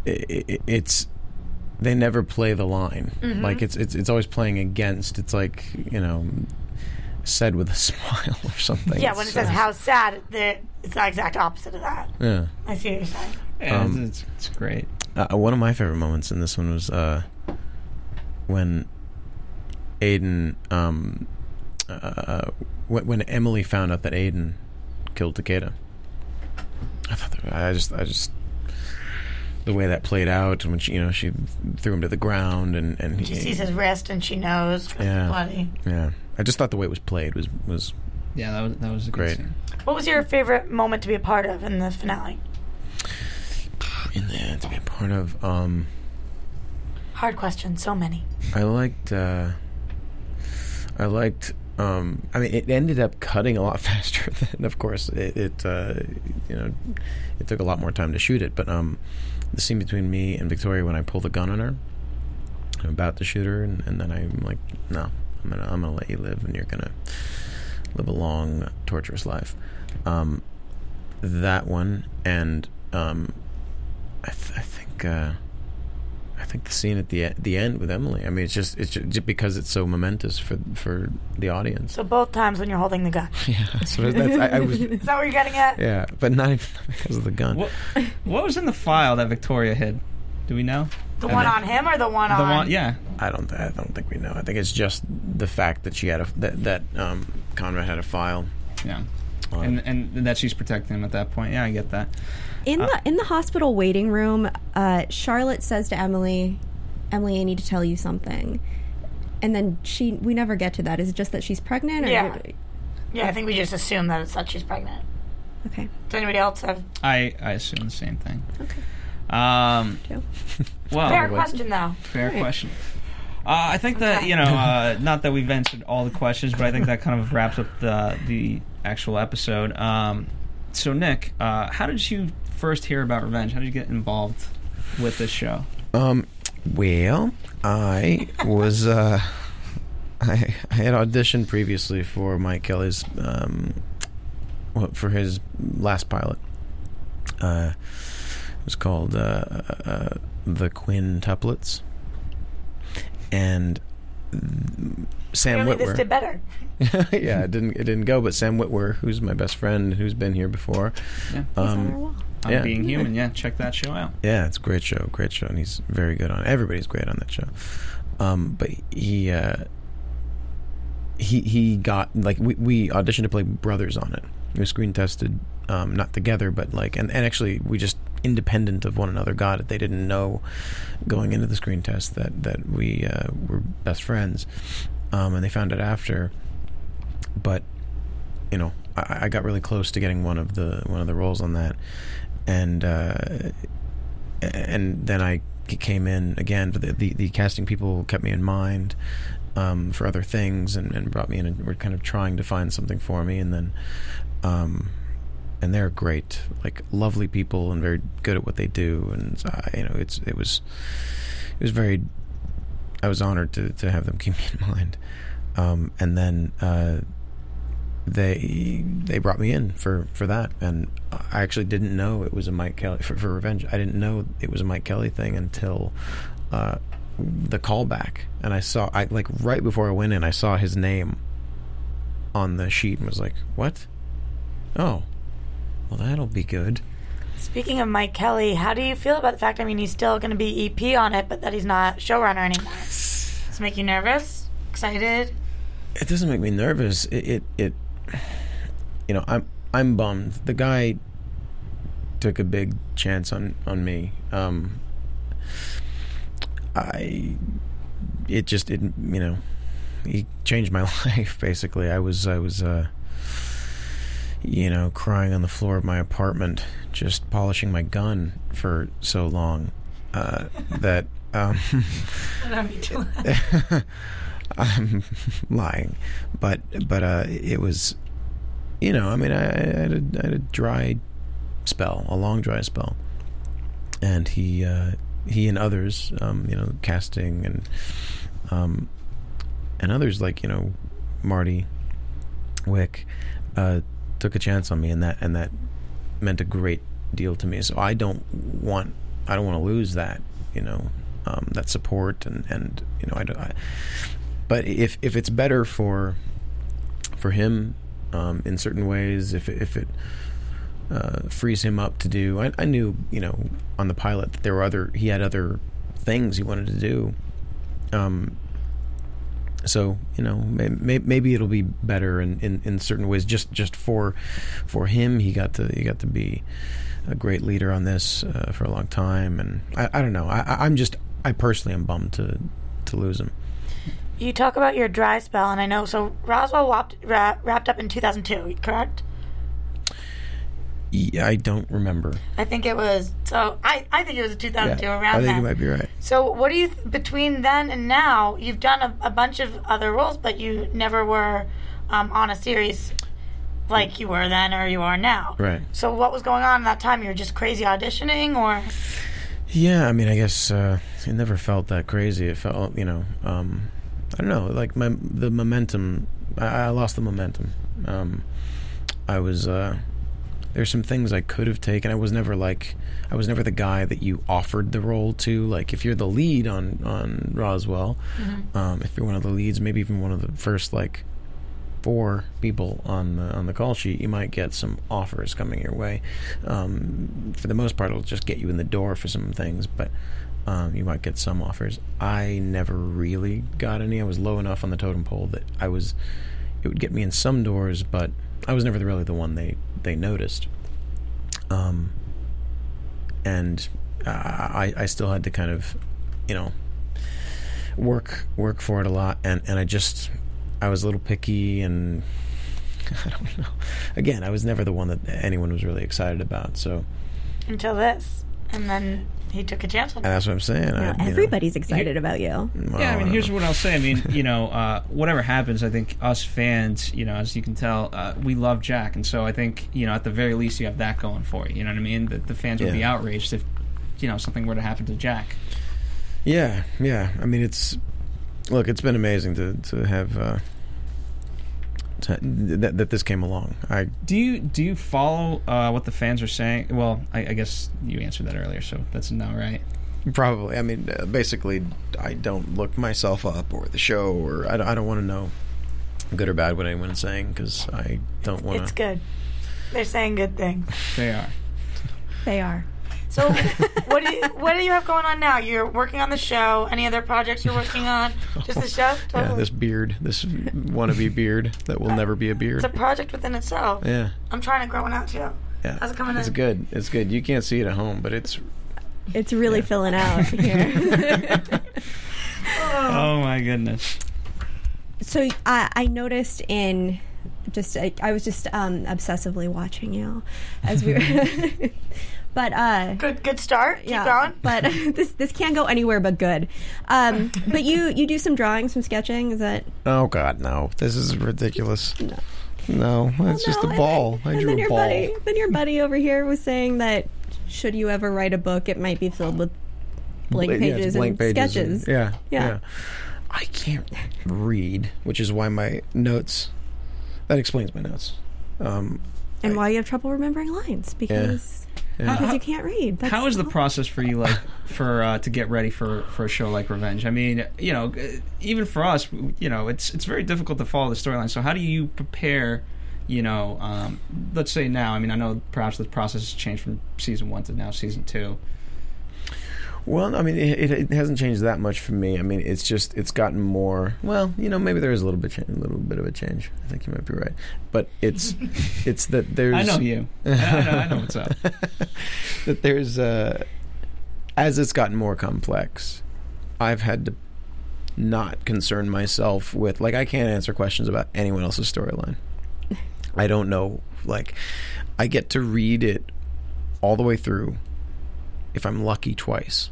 i i it's they never play the line Mm-hmm. like it's it's it's always playing against it's like you know said with a [laughs] smile or something Yeah, when it It's, says uh, how sad, they're- it's the exact opposite of that. yeah I see what you're saying. Yeah, Um, it's, it's great. uh, one of my favorite moments in this one was uh, when Aiden, um, uh, when, when Emily found out that Aiden killed Takeda. I thought that, I just, I just, the way that played out, and when she, you know, she threw him to the ground, and and She he, sees his wrist and she knows 'cause Yeah. it's bloody. yeah, I just thought the way it was played was was Yeah, that was that was a Great. Good scene. What was your favorite moment to be a part of in the finale? [sighs] in there to be a part of. Um, Hard question, so many. I liked. Uh, I liked. Um, I mean, it ended up cutting a lot [laughs] faster than, of course, it. it uh, you know, it took a lot more time to shoot it. But um, the scene between me and Victoria when I pull the gun on her, I'm about to shoot her, and, and then I'm like, no, I'm gonna, I'm gonna let you live, and you're gonna live a long, torturous life. Um, that one, and um, I, th- I think. Uh, I think the scene at the e- the end with Emily. I mean, it's just it's just, because it's so momentous for for the audience. So both times when you're holding the gun. [laughs] yeah, so that's, I, I was [laughs] Is that what you're getting at? yeah, but not even [laughs] because of the gun. What what was in the file that Victoria hid? Do we know? The And one the- on him or the one The on? one, yeah. I don't I don't think we know. I think it's just the fact that she had a that that um, Conrad had a file. Yeah. on And, and that she's protecting him at that point. Yeah, I get that. In the in the hospital waiting room, uh, Charlotte says to Emily, "Emily, I need to tell you something." And then she, we never get to that. Is it just that she's pregnant? Or Yeah. Yeah, I think we just assume that it's that she's pregnant. Okay. Does anybody else have I, I assume the same thing. Okay. Um, [laughs] well, fair question though? Fair question. Uh, I think that you know, [laughs] uh, not that we've answered all the questions, but I think that kind of wraps up the the actual episode. Um, so, Nick, uh, how did you first hear about Revenge? How did you get involved with this show? Um, well, I was uh, I I had auditioned previously for Mike Kelley's um, well, for his last pilot. Uh, it was called uh, uh, the Quintuplets, and Sam Clearly, this did better. [laughs] yeah, it didn't it didn't go, but Sam Witwer, who's my best friend, who's been here before. Yeah. He's on our Um, wall. On Yeah. Being Human, yeah, check that show out. Yeah, it's a great show, great show, and he's very good on. it. Everybody's great on that show. Um, but he uh, he he got like we, we auditioned to play brothers on it. We screen tested, um, not together, but like and, and actually we just independent of one another got it. They didn't know going into the screen test that that we uh, were best friends, um, and they found it after. But you know, I, I got really close to getting one of the one of the roles on that, and uh, and then I came in again. But the, the, the casting people kept me in mind um, for other things and, and brought me in and were kind of trying to find something for me. And then, um, and they're great, like lovely people and very good at what they do. And uh, you know, it's it was it was very. I was honored to to have them keep [laughs] me in mind. Um, and then. Uh, they they brought me in for for that and I actually didn't know it was a Mike Kelley [laughs] for, for Revenge I didn't know it was a Mike Kelley thing until uh, the callback and I saw I like right before I went in I saw his name on the sheet and was like what oh well that'll be good Speaking of Mike Kelley, how do you feel about the fact? I mean, he's still going to be EP on it, but that he's not showrunner anymore. Does this make you nervous? Excited? it doesn't make me nervous. It, it, it, you know, I'm, I'm bummed. The guy took a big chance on, on me. Um, I, it just, it, you know, he changed my [laughs] life. Basically, I was, I was, uh, you know, crying on the floor of my apartment, just polishing my gun for so long, uh, [laughs] that, um. [laughs] I'm lying, but but uh, it was you know, I mean, I, I, had a, I had a dry spell, a long dry spell, and he uh, he and others, um, you know, casting and um, and others like you know Marty Wick uh, took a chance on me, and that and that meant a great deal to me. So I don't want I don't want to lose that, you know, um, that support and and you know I, don't- I but if if it's better for for him um, in certain ways, if if it uh, frees him up to do, I, I knew you know on the pilot that there were other he had other things he wanted to do. Um, so you know may, may, maybe it'll be better in, in, in certain ways. Just just for for him he got to he got to be a great leader on this uh, for a long time. And I, I don't know. I- I'm just I personally am bummed to to lose him. You talk about your dry spell, and I know so Roswell wrapped, wrapped up in 2002, correct? I don't remember I think it was. So I, I think it was 2002 yeah, around I think then. you might be right So what do you between then and now? You've done a, a bunch of other roles, but you never were um, on a series like you were then or you are now. right So what was going on in that time? You were just crazy auditioning, or Yeah, I mean, I guess uh, it never felt that crazy. It felt, you know, um, I don't know, like my the momentum. I, I lost the momentum. Um, I was uh, there's some things I could have taken. I was never like I was never the guy that you offered the role to. Like if you're the lead on on Roswell, um, if you're one of the leads, maybe even one of the first like four people on the on the call sheet, you might get some offers coming your way. Um, for the most part, it'll just get you in the door for some things, but um, you might get some offers. I never really got any. I was low enough on the totem pole that I was. It would get me in some doors, but I was never really the one they they noticed. Um, and uh, I I still had to kind of, you know, work work for it a lot, and and I just I was a little picky and [laughs] I don't know. Again, I was never the one that anyone was really excited about. So until this, and then he took a chance on and that's what I'm saying. I, Yeah, you know, everybody's excited about you. well, Yeah, I mean, here's what I'll say. I mean, you know, uh, whatever happens, I think us fans, you know, as you can tell, uh, we love Jack, and so I think, you know, at the very least, you have that going for you. You know what I mean? That the fans would be Yeah. outraged if, you know, something were to happen to Jack. Yeah, yeah. I mean, it's look. It's been amazing to to have uh, to, that that this came along. I Do you do you follow uh, what the fans are saying? Well, I, I guess you answered that earlier, so that's a no, right? probably. I mean, uh, basically, I don't look myself up or the show, or I don't, I don't want to know good or bad what anyone's saying because I don't want to. It's good. They're saying good things. They are. They are. So, what do you what do you have going on now? You're working on the show. Any other projects you're working on? Just the show. [laughs] Yeah, this beard, this wannabe beard that will never be a beard. it's a project within itself. Yeah, I'm trying to grow one out too. yeah. How's it coming It's in? good. It's good. You can't see it at home, but it's It's really filling out [laughs] here. [laughs] Oh my goodness. so I, I noticed in just I, I was just um, obsessively watching you as we were. But uh, Good good start. Keep yeah, going. [laughs] but [laughs] this this can't go anywhere but good. Um, [laughs] but you you do some drawing, some sketching. Is that oh god, no. This is ridiculous. No, No, it's just No, a and ball. then- I and drew then a your ball. buddy, then your buddy over here was saying that should you ever write a book, it might be filled with blank Yeah, pages blank and pages sketches. and- yeah, Yeah. yeah, I can't read, which is why my notes. That explains my notes. Um, and why you have trouble remembering lines because Yeah. because you can't read. That's How is the process for you, like, for uh, to get ready for for a show like Revenge? I mean, you know, even for us, you know, it's it's very difficult to follow the storyline. So how do you prepare? You know, um, let's say now. I mean, I know perhaps the process has changed from season one to now season two. Well, I mean, it, it hasn't changed that much for me. I mean, it's just it's gotten more. Well, you know, maybe there is a little bit, cha- a little bit of a change. I think you might be right, but it's [laughs] it's that there's. I know you. I, I know, I know what's up. [laughs] that there's uh, as it's gotten more complex, I've had to not concern myself with like I can't answer questions about anyone else's storyline. I don't know. Like, I get to read it all the way through, if I'm lucky, twice,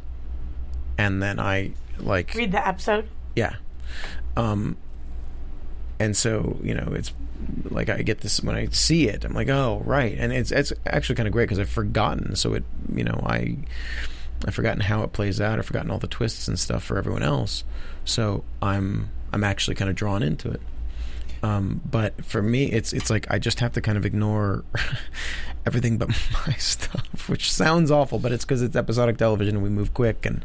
and then I like Read the episode. yeah. Um, and so you know it's like I get this when I see it, I'm like, oh right, and it's it's actually kind of great because I've forgotten. So it you know I I've forgotten how it plays out. I've forgotten all the twists and stuff for everyone else. So I'm I'm actually kind of drawn into it. Um, but for me, it's it's like I just have to kind of ignore [laughs] everything but [laughs] my stuff, which sounds awful, but it's because it's episodic television and we move quick, and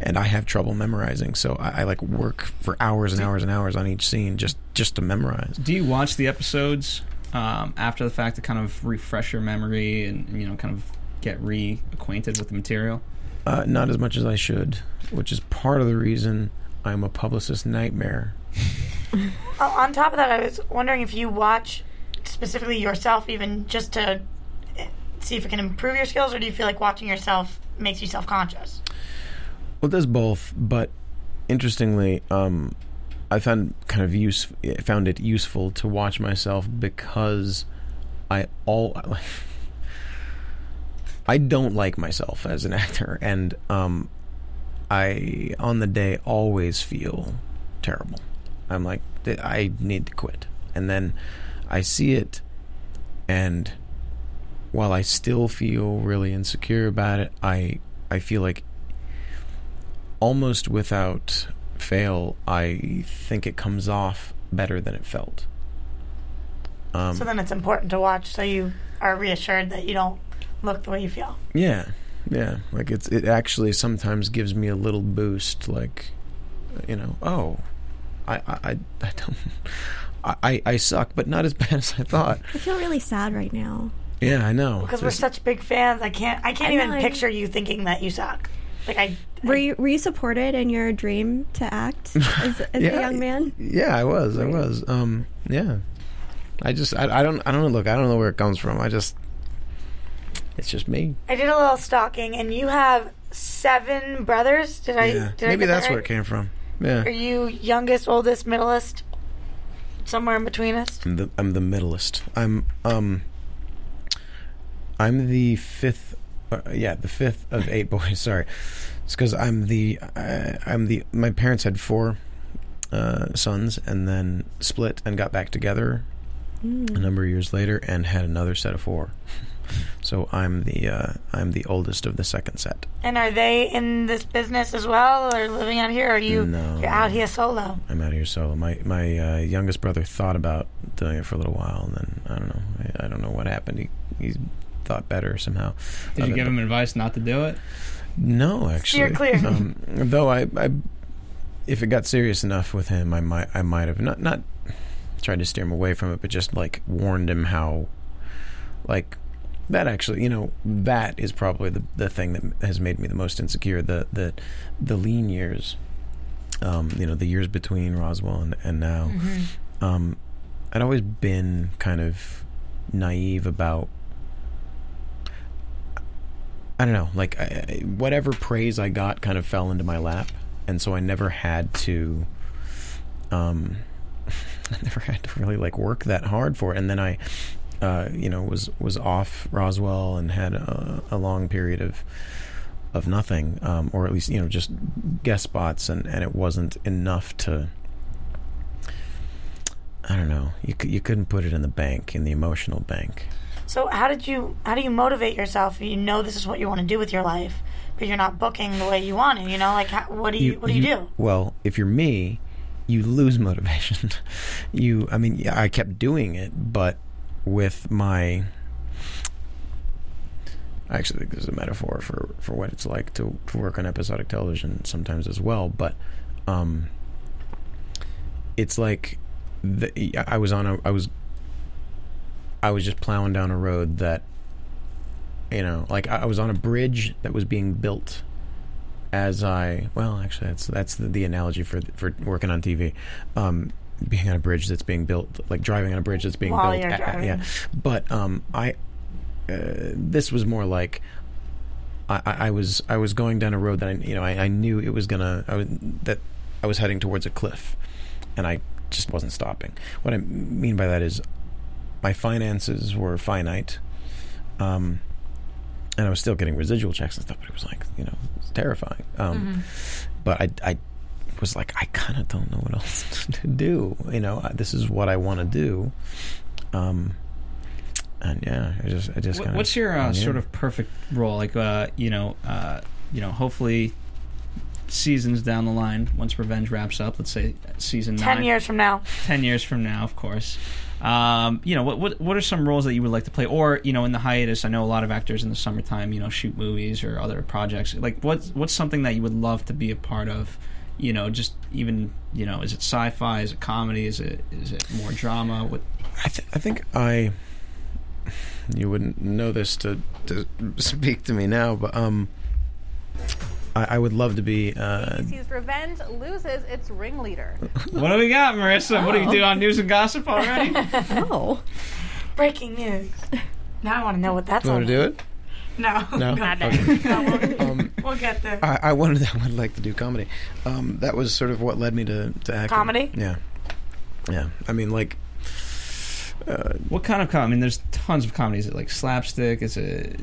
and I have trouble memorizing. So I, I like work for hours and hours and hours on each scene just just to memorize. Do you watch the episodes um, after the fact to kind of refresh your memory and you know kind of get reacquainted with the material? Uh, not as much as I should, which is part of the reason I'm a publicist nightmare. [laughs] Oh, on top of that, I was wondering if you watch specifically yourself, even just to see if it can improve your skills, or do you feel like watching yourself makes you self conscious? Well, it does both, but interestingly, um, I found kind of use found it useful to watch myself because I all [laughs] I don't like myself as an actor, and um, I on the day always feel terrible. I'm like I need to quit, and then I see it, and while I still feel really insecure about it, I I feel like almost without fail, I think it comes off better than it felt. Um, So then it's important to watch so you are reassured that you don't look the way you feel. Yeah, yeah. Like it's it actually sometimes gives me a little boost. Like, you know, oh, I I I, I don't. I, I- I suck, but not as [laughs] bad as I thought. I feel really sad right now. Yeah, I know. Because we're such big fans, I can't. I can't I even know, I- picture you thinking that you suck. Like I. Were you, were you supported in your dream to act [laughs] as, as a young man? Yeah, I was. I was. Um, yeah. I just I, I don't I don't know. Look, I don't know where it comes from. I just it's just me. I did a little stalking, and you have seven brothers. Did I? Yeah. Did I Maybe get that that's where it came from. Yeah. Are you youngest, oldest, middleest? Somewhere in between us. I'm the I'm the middleist. I'm um I'm the fifth. Uh, yeah, the fifth of eight [laughs] boys. Sorry, it's because I'm the uh, I'm the my parents had four uh, sons and then split and got back together a number of years later and had another set of four. [laughs] So I'm the uh, I'm the oldest of the second set. And are they in this business as well, or living out here? Or are you No. you're out here solo? I'm out here solo. My my uh, youngest brother thought about doing it for a little while, and then I don't know. I, I don't know what happened. He he thought better somehow. Did you give him advice not to do it? No, actually. Steer clear. [laughs] Um, though I, I, if it got serious enough with him, I might, I might have not, not tried to steer him away from it, but just like warned him how, like, that actually, you know, that is probably the the thing that has made me the most insecure. The the the lean years, um, you know, the years between Roswell and and now. Um, I'd always been kind of naive about I don't know, like I- whatever praise I got kind of fell into my lap, and so I never had to, um, [laughs] I never had to really like work that hard for it. And then I, uh, you know, was was off Roswell and had a, a long period of of nothing, um, or at least you know just guest spots, and and it wasn't enough to. I don't know. You you couldn't put it in the bank, in the emotional bank. So how did you? How do you motivate yourself? You know this is what you want to do with your life, but you're not booking the way you want to. You know, like how, what do you, what do you, do? Well, if you're me, you lose [laughs] motivation. you, I mean, yeah, I kept doing it, but with my. I actually think this is a metaphor for, for what it's like to, to work on episodic television sometimes as well. But um, it's like the, I was on a I was I was just plowing down a road that you know, like I I was on a bridge that was being built as I well, actually, that's that's the, the analogy for for working on TV. Um, being on a bridge that's being built, like driving on a bridge that's being While built. you're uh, driving. yeah, but um, I uh, this was more like I, I was I was going down a road that I you know I, I knew it was gonna I was, that I was heading towards a cliff, and I just wasn't stopping. What I mean by that is my finances were finite. Um, and I was still getting residual checks and stuff, but it was like, you know, it's terrifying. Um, But I, I, was like, I kind of don't know what else [laughs] to do. You know, this is what I want to do. Um, and yeah, I just, I just What- kind of. What's your uh, sort of perfect role? Like, uh, you know, uh, you know, hopefully, seasons down the line, once Revenge wraps up, let's say season Ten nine, years from now. ten years from now, of course. Um, you know, what, what what are some roles that you would like to play? Or you know, in the hiatus, I know a lot of actors in the summertime, you know, shoot movies or other projects. Like, what's what's something that you would love to be a part of? You know, just even you know, is it sci-fi? Is it comedy? Is it is it more drama? What I, th- I think I. You wouldn't know this to to speak to me now, but um, I, I would love to be. Uh, ABC's Revenge loses its ringleader. [laughs] what do we got, Marissa? What do you do on news and gossip already? [laughs] Oh, Breaking news. Now I want to know what that's you want to do it? [laughs] No. No. Not Okay. [laughs] bad. Um, We'll get there. I, I wanted. [laughs] I would like to do comedy. Um, that was sort of what led me to to acting. Comedy? Yeah. Yeah. I mean, like. Uh, What kind of comedy? I mean, there's tons of comedies. Is it like slapstick? Is it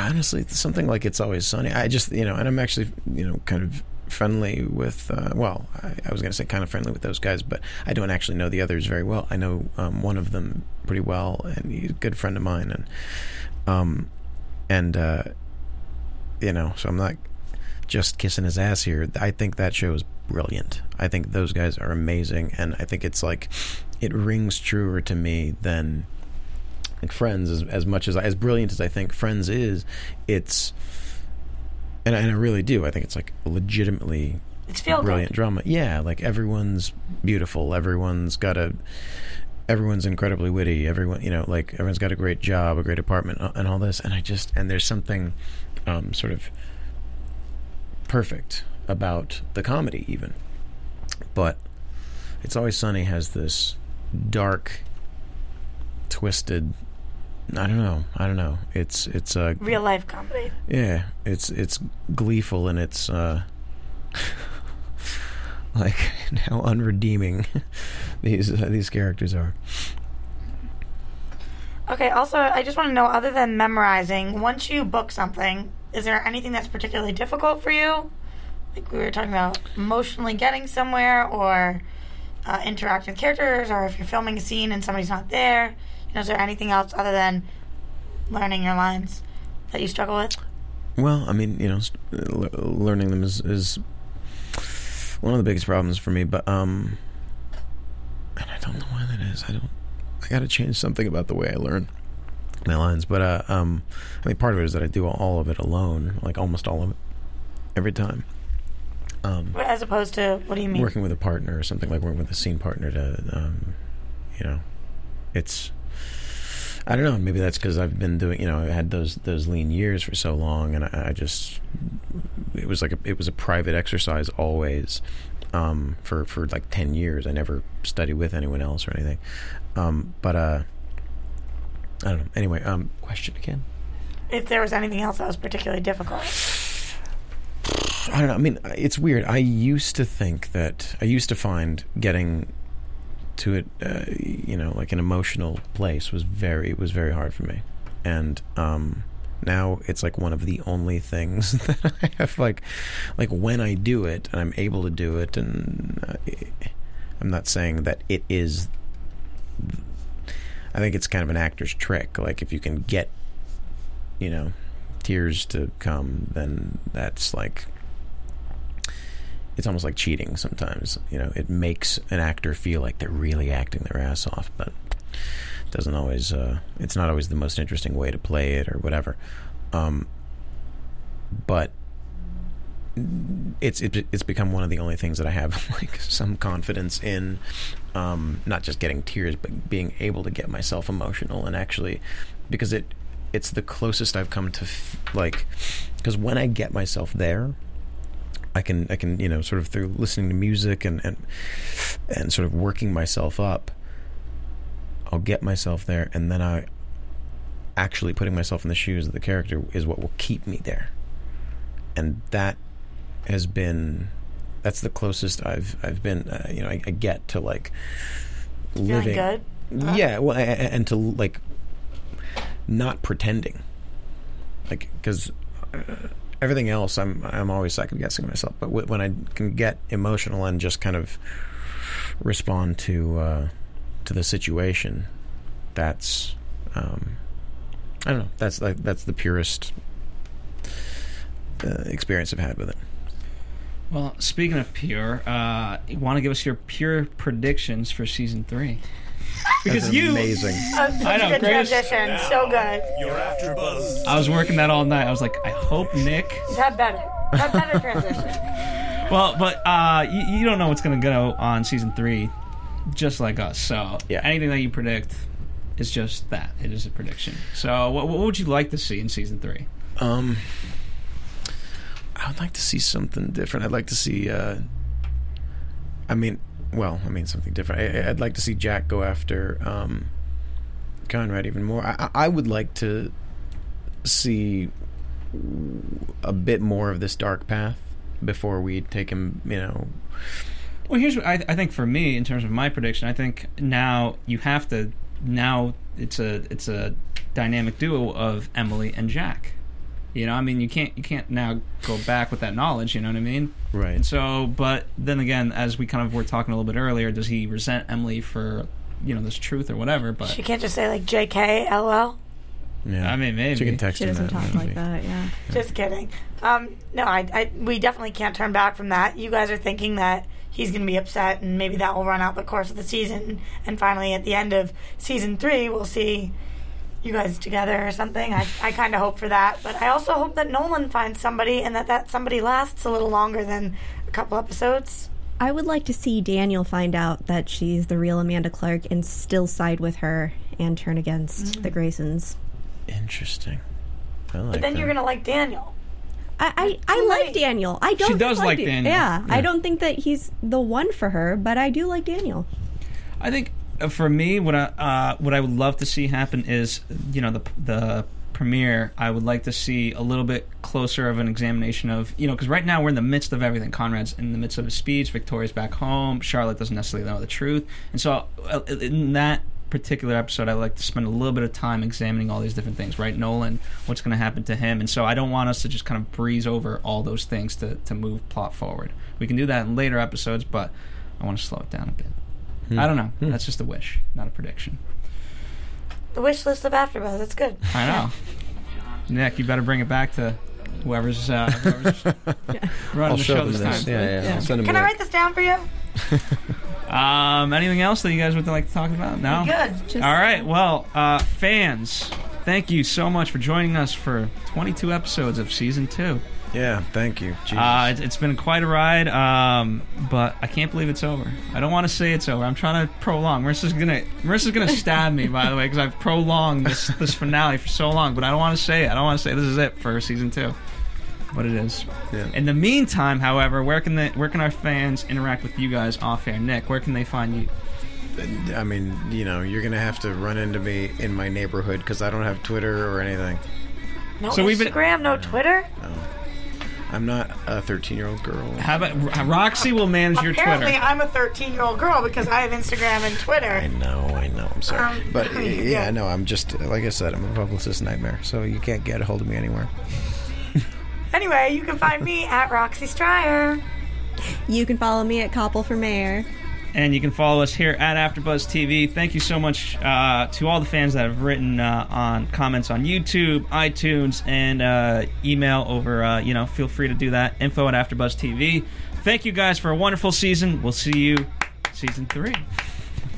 honestly, it's something like it's always sunny. I just, you know, and I'm actually, you know, kind of friendly with. Uh, well, I, I was going to say kind of friendly with those guys, but I don't actually know the others very well. I know um, one of them pretty well, and he's a good friend of mine, and um, and uh, you know, so I'm not just kissing his ass here. I think that show is brilliant. I think those guys are amazing, and I think it's like it rings truer to me than like Friends. As, as much as as brilliant as I think Friends is, it's and I, and I really do. I think it's like legitimately It's feel brilliant good. drama. Yeah, like everyone's beautiful. Everyone's got a. Everyone's incredibly witty. Everyone, you know, like everyone's got a great job, a great apartment, and all this. And I just and there's something, um, sort of perfect about the comedy, even. But it's always sunny has this dark, twisted. I don't know. I don't know. It's it's a Real life comedy. yeah, it's it's gleeful and it's uh [laughs] [laughs] like how unredeeming [laughs] these uh, these characters are. Okay, also, I just want to know other than memorizing, once you book something, is there anything that's particularly difficult for you? Like we were talking about emotionally getting somewhere or uh, interacting with characters, or if you're filming a scene and somebody's not there. You know, is there anything else other than learning your lines that you struggle with? Well, I mean, you know, l- learning them is, is one of the biggest problems for me. But um, and I don't know why that is. I don't. I got to change something about the way I learn my lines. But uh, um, I mean, part of it is that I do all of it alone, like almost all of it, every time. Um, As opposed to, what do you mean? working with a partner or something like working with a scene partner to um, you know it's I don't know maybe that's because I've been doing you know I had those those lean years for so long and I, I just it was like a, it was a private exercise always um, for for like 10 years I never studied with anyone else or anything um, but uh I don't know anyway um question again If there was anything else that was particularly difficult. I don't know. I mean, it's weird. I used to think that I used to find getting to it, uh, you know, like an emotional place was very it was very hard for me, and um, now it's like one of the only things [laughs] that I have like, like when I do it and I'm able to do it, and uh, I'm not saying that it is. I think it's kind of an actor's trick. Like if you can get, you know, tears to come, then that's like it's almost like cheating sometimes. You know, it makes an actor feel like they're really acting their ass off, but doesn't always. Uh, it's not always the most interesting way to play it or whatever. Um, but it's it, it's become one of the only things that I have [laughs] like some confidence in, um, not just getting tears, but being able to get myself emotional and actually, because it it's the closest I've come to f- like, because when I get myself there, I can I can you know sort of through listening to music and and and sort of working myself up. I'll get myself there, and then I actually putting myself in the shoes of the character is what will keep me there, and that has been that's the closest I've I've been uh, you know I, I get to like Feeling living good? yeah well a- a- and to like not pretending like because uh, everything else, I'm I'm always second guessing myself. But wh- when I can get emotional and just kind of respond to uh, to the situation, that's um, I don't know. That's like that's the purest uh, experience I've had with it. Well, speaking of pure, uh, you want to give us your pure predictions for season three? Because you, amazing. [laughs] I know, a good greatest- transition. So good. Your AfterBuzz I was working that all night. I was like, I hope Nick. You've better. You've better transition. [laughs] Well, but uh, you, you don't know what's going to go on season three, just like us. So Yeah. anything that you predict is just that. It is a prediction. So what, what would you like to see in season three? Um, I would like to see something different. I'd like to see. Uh, I mean, well, I mean something different. I, I'd like to see Jack go after um, Conrad even more. I, I I would like to see a bit more of this dark path before we take him. You know, Well, here's what I, I think for me in terms of my prediction. I think now you have to now it's a it's a dynamic duo of Emily and Jack. You know, I mean, you can't you can't now go back with that knowledge. You know what I mean? right? And so, but then again, as we kind of were talking a little bit earlier, does he resent Emily for you know this truth or whatever? But She can't just say like JK, LL. yeah. I mean, maybe. she can text She him doesn't that, talk maybe. like that. Yeah. Just kidding. Um, no, I, I, we definitely can't turn back from that. You guys are thinking that he's going to be upset, and maybe that will run out the course of the season. And finally, at the end of season three, we'll see you guys together or something. I, I kind of hope for that. But I also hope that Nolan finds somebody, and that that somebody lasts a little longer than a couple episodes. I would like to see Daniel find out that she's the real Amanda Clarke and still side with her and turn against the mm. Graysons. Interesting. I like But then that. you're going to like Daniel. I, I, I like. Daniel. I don't. She does dislike like Dan- Daniel. Yeah, I don't think that he's the one for her, but I do like Daniel. I think for me, what I uh, what I would love to see happen is you know the the premiere. I would like to see a little bit closer of an examination of you know because right now we're in the midst of everything. Conrad's in the midst of his speech. Victoria's back home. Charlotte doesn't necessarily know the truth, and so uh, in that particular episode, I like to spend a little bit of time examining all these different things. Right, Nolan, what's going to happen to him, and so I don't want us to just kind of breeze over all those things to to move plot forward. We can do that in later episodes, but I want to slow it down a bit. I don't know. That's just a wish, not a prediction. The wish list of AfterBuzz. That's good. I know. [laughs] Nick, you better bring it back to whoever's, uh, [laughs] whoever's running I'll the show show them this this. time. Yeah, yeah. I'll send them Can I write this down for you? [laughs] Um, anything else that you guys would like to talk about? No. Good. Just, All right. Well, uh, fans, thank you so much for joining us for 22 episodes of season two. Yeah, thank you. Jesus. Uh, it's, it's been quite a ride, um, but I can't believe it's over. I don't want to say it's over. I'm trying to prolong. Marissa's gonna Marissa's gonna stab me, by the way, because I've prolonged this this finale for so long. But I don't want to say it. I don't want to say this is it for season two. But it is. Yeah. In the meantime, however, where can they, where can our fans interact with you guys off air? Nick, where can they find you? I mean, you know, you're gonna have to run into me in my neighborhood because I don't have Twitter or anything. No So we've been- Instagram, no Twitter. I'm not a 13 year old girl. How about Roxy will manage your Apparently, Twitter? I'm a 13 year old girl because I have Instagram and Twitter. I know, I know. I'm sorry, Um, but [laughs] yeah. yeah, no, I'm just like I said, I'm a publicist nightmare, so you can't get a hold of me anywhere. [laughs] Anyway, you can find me at Roxy Striar. You can follow me at Koppel for Mayor. And you can follow us here at AfterBuzz TV. Thank you so much uh, to all the fans that have written uh, on comments on YouTube, iTunes, and uh, email over. Uh, you know, feel free to do that. Info at AfterBuzz TV. Thank you guys for a wonderful season. We'll see you season three.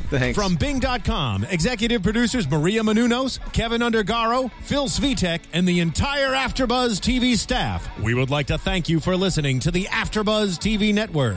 Thanks. From Bing.com, executive producers Maria Menounos, Keven Undergaro, Phil Svitek, and the entire Afterbuzz TV staff, we would like to thank you for listening to the Afterbuzz TV network.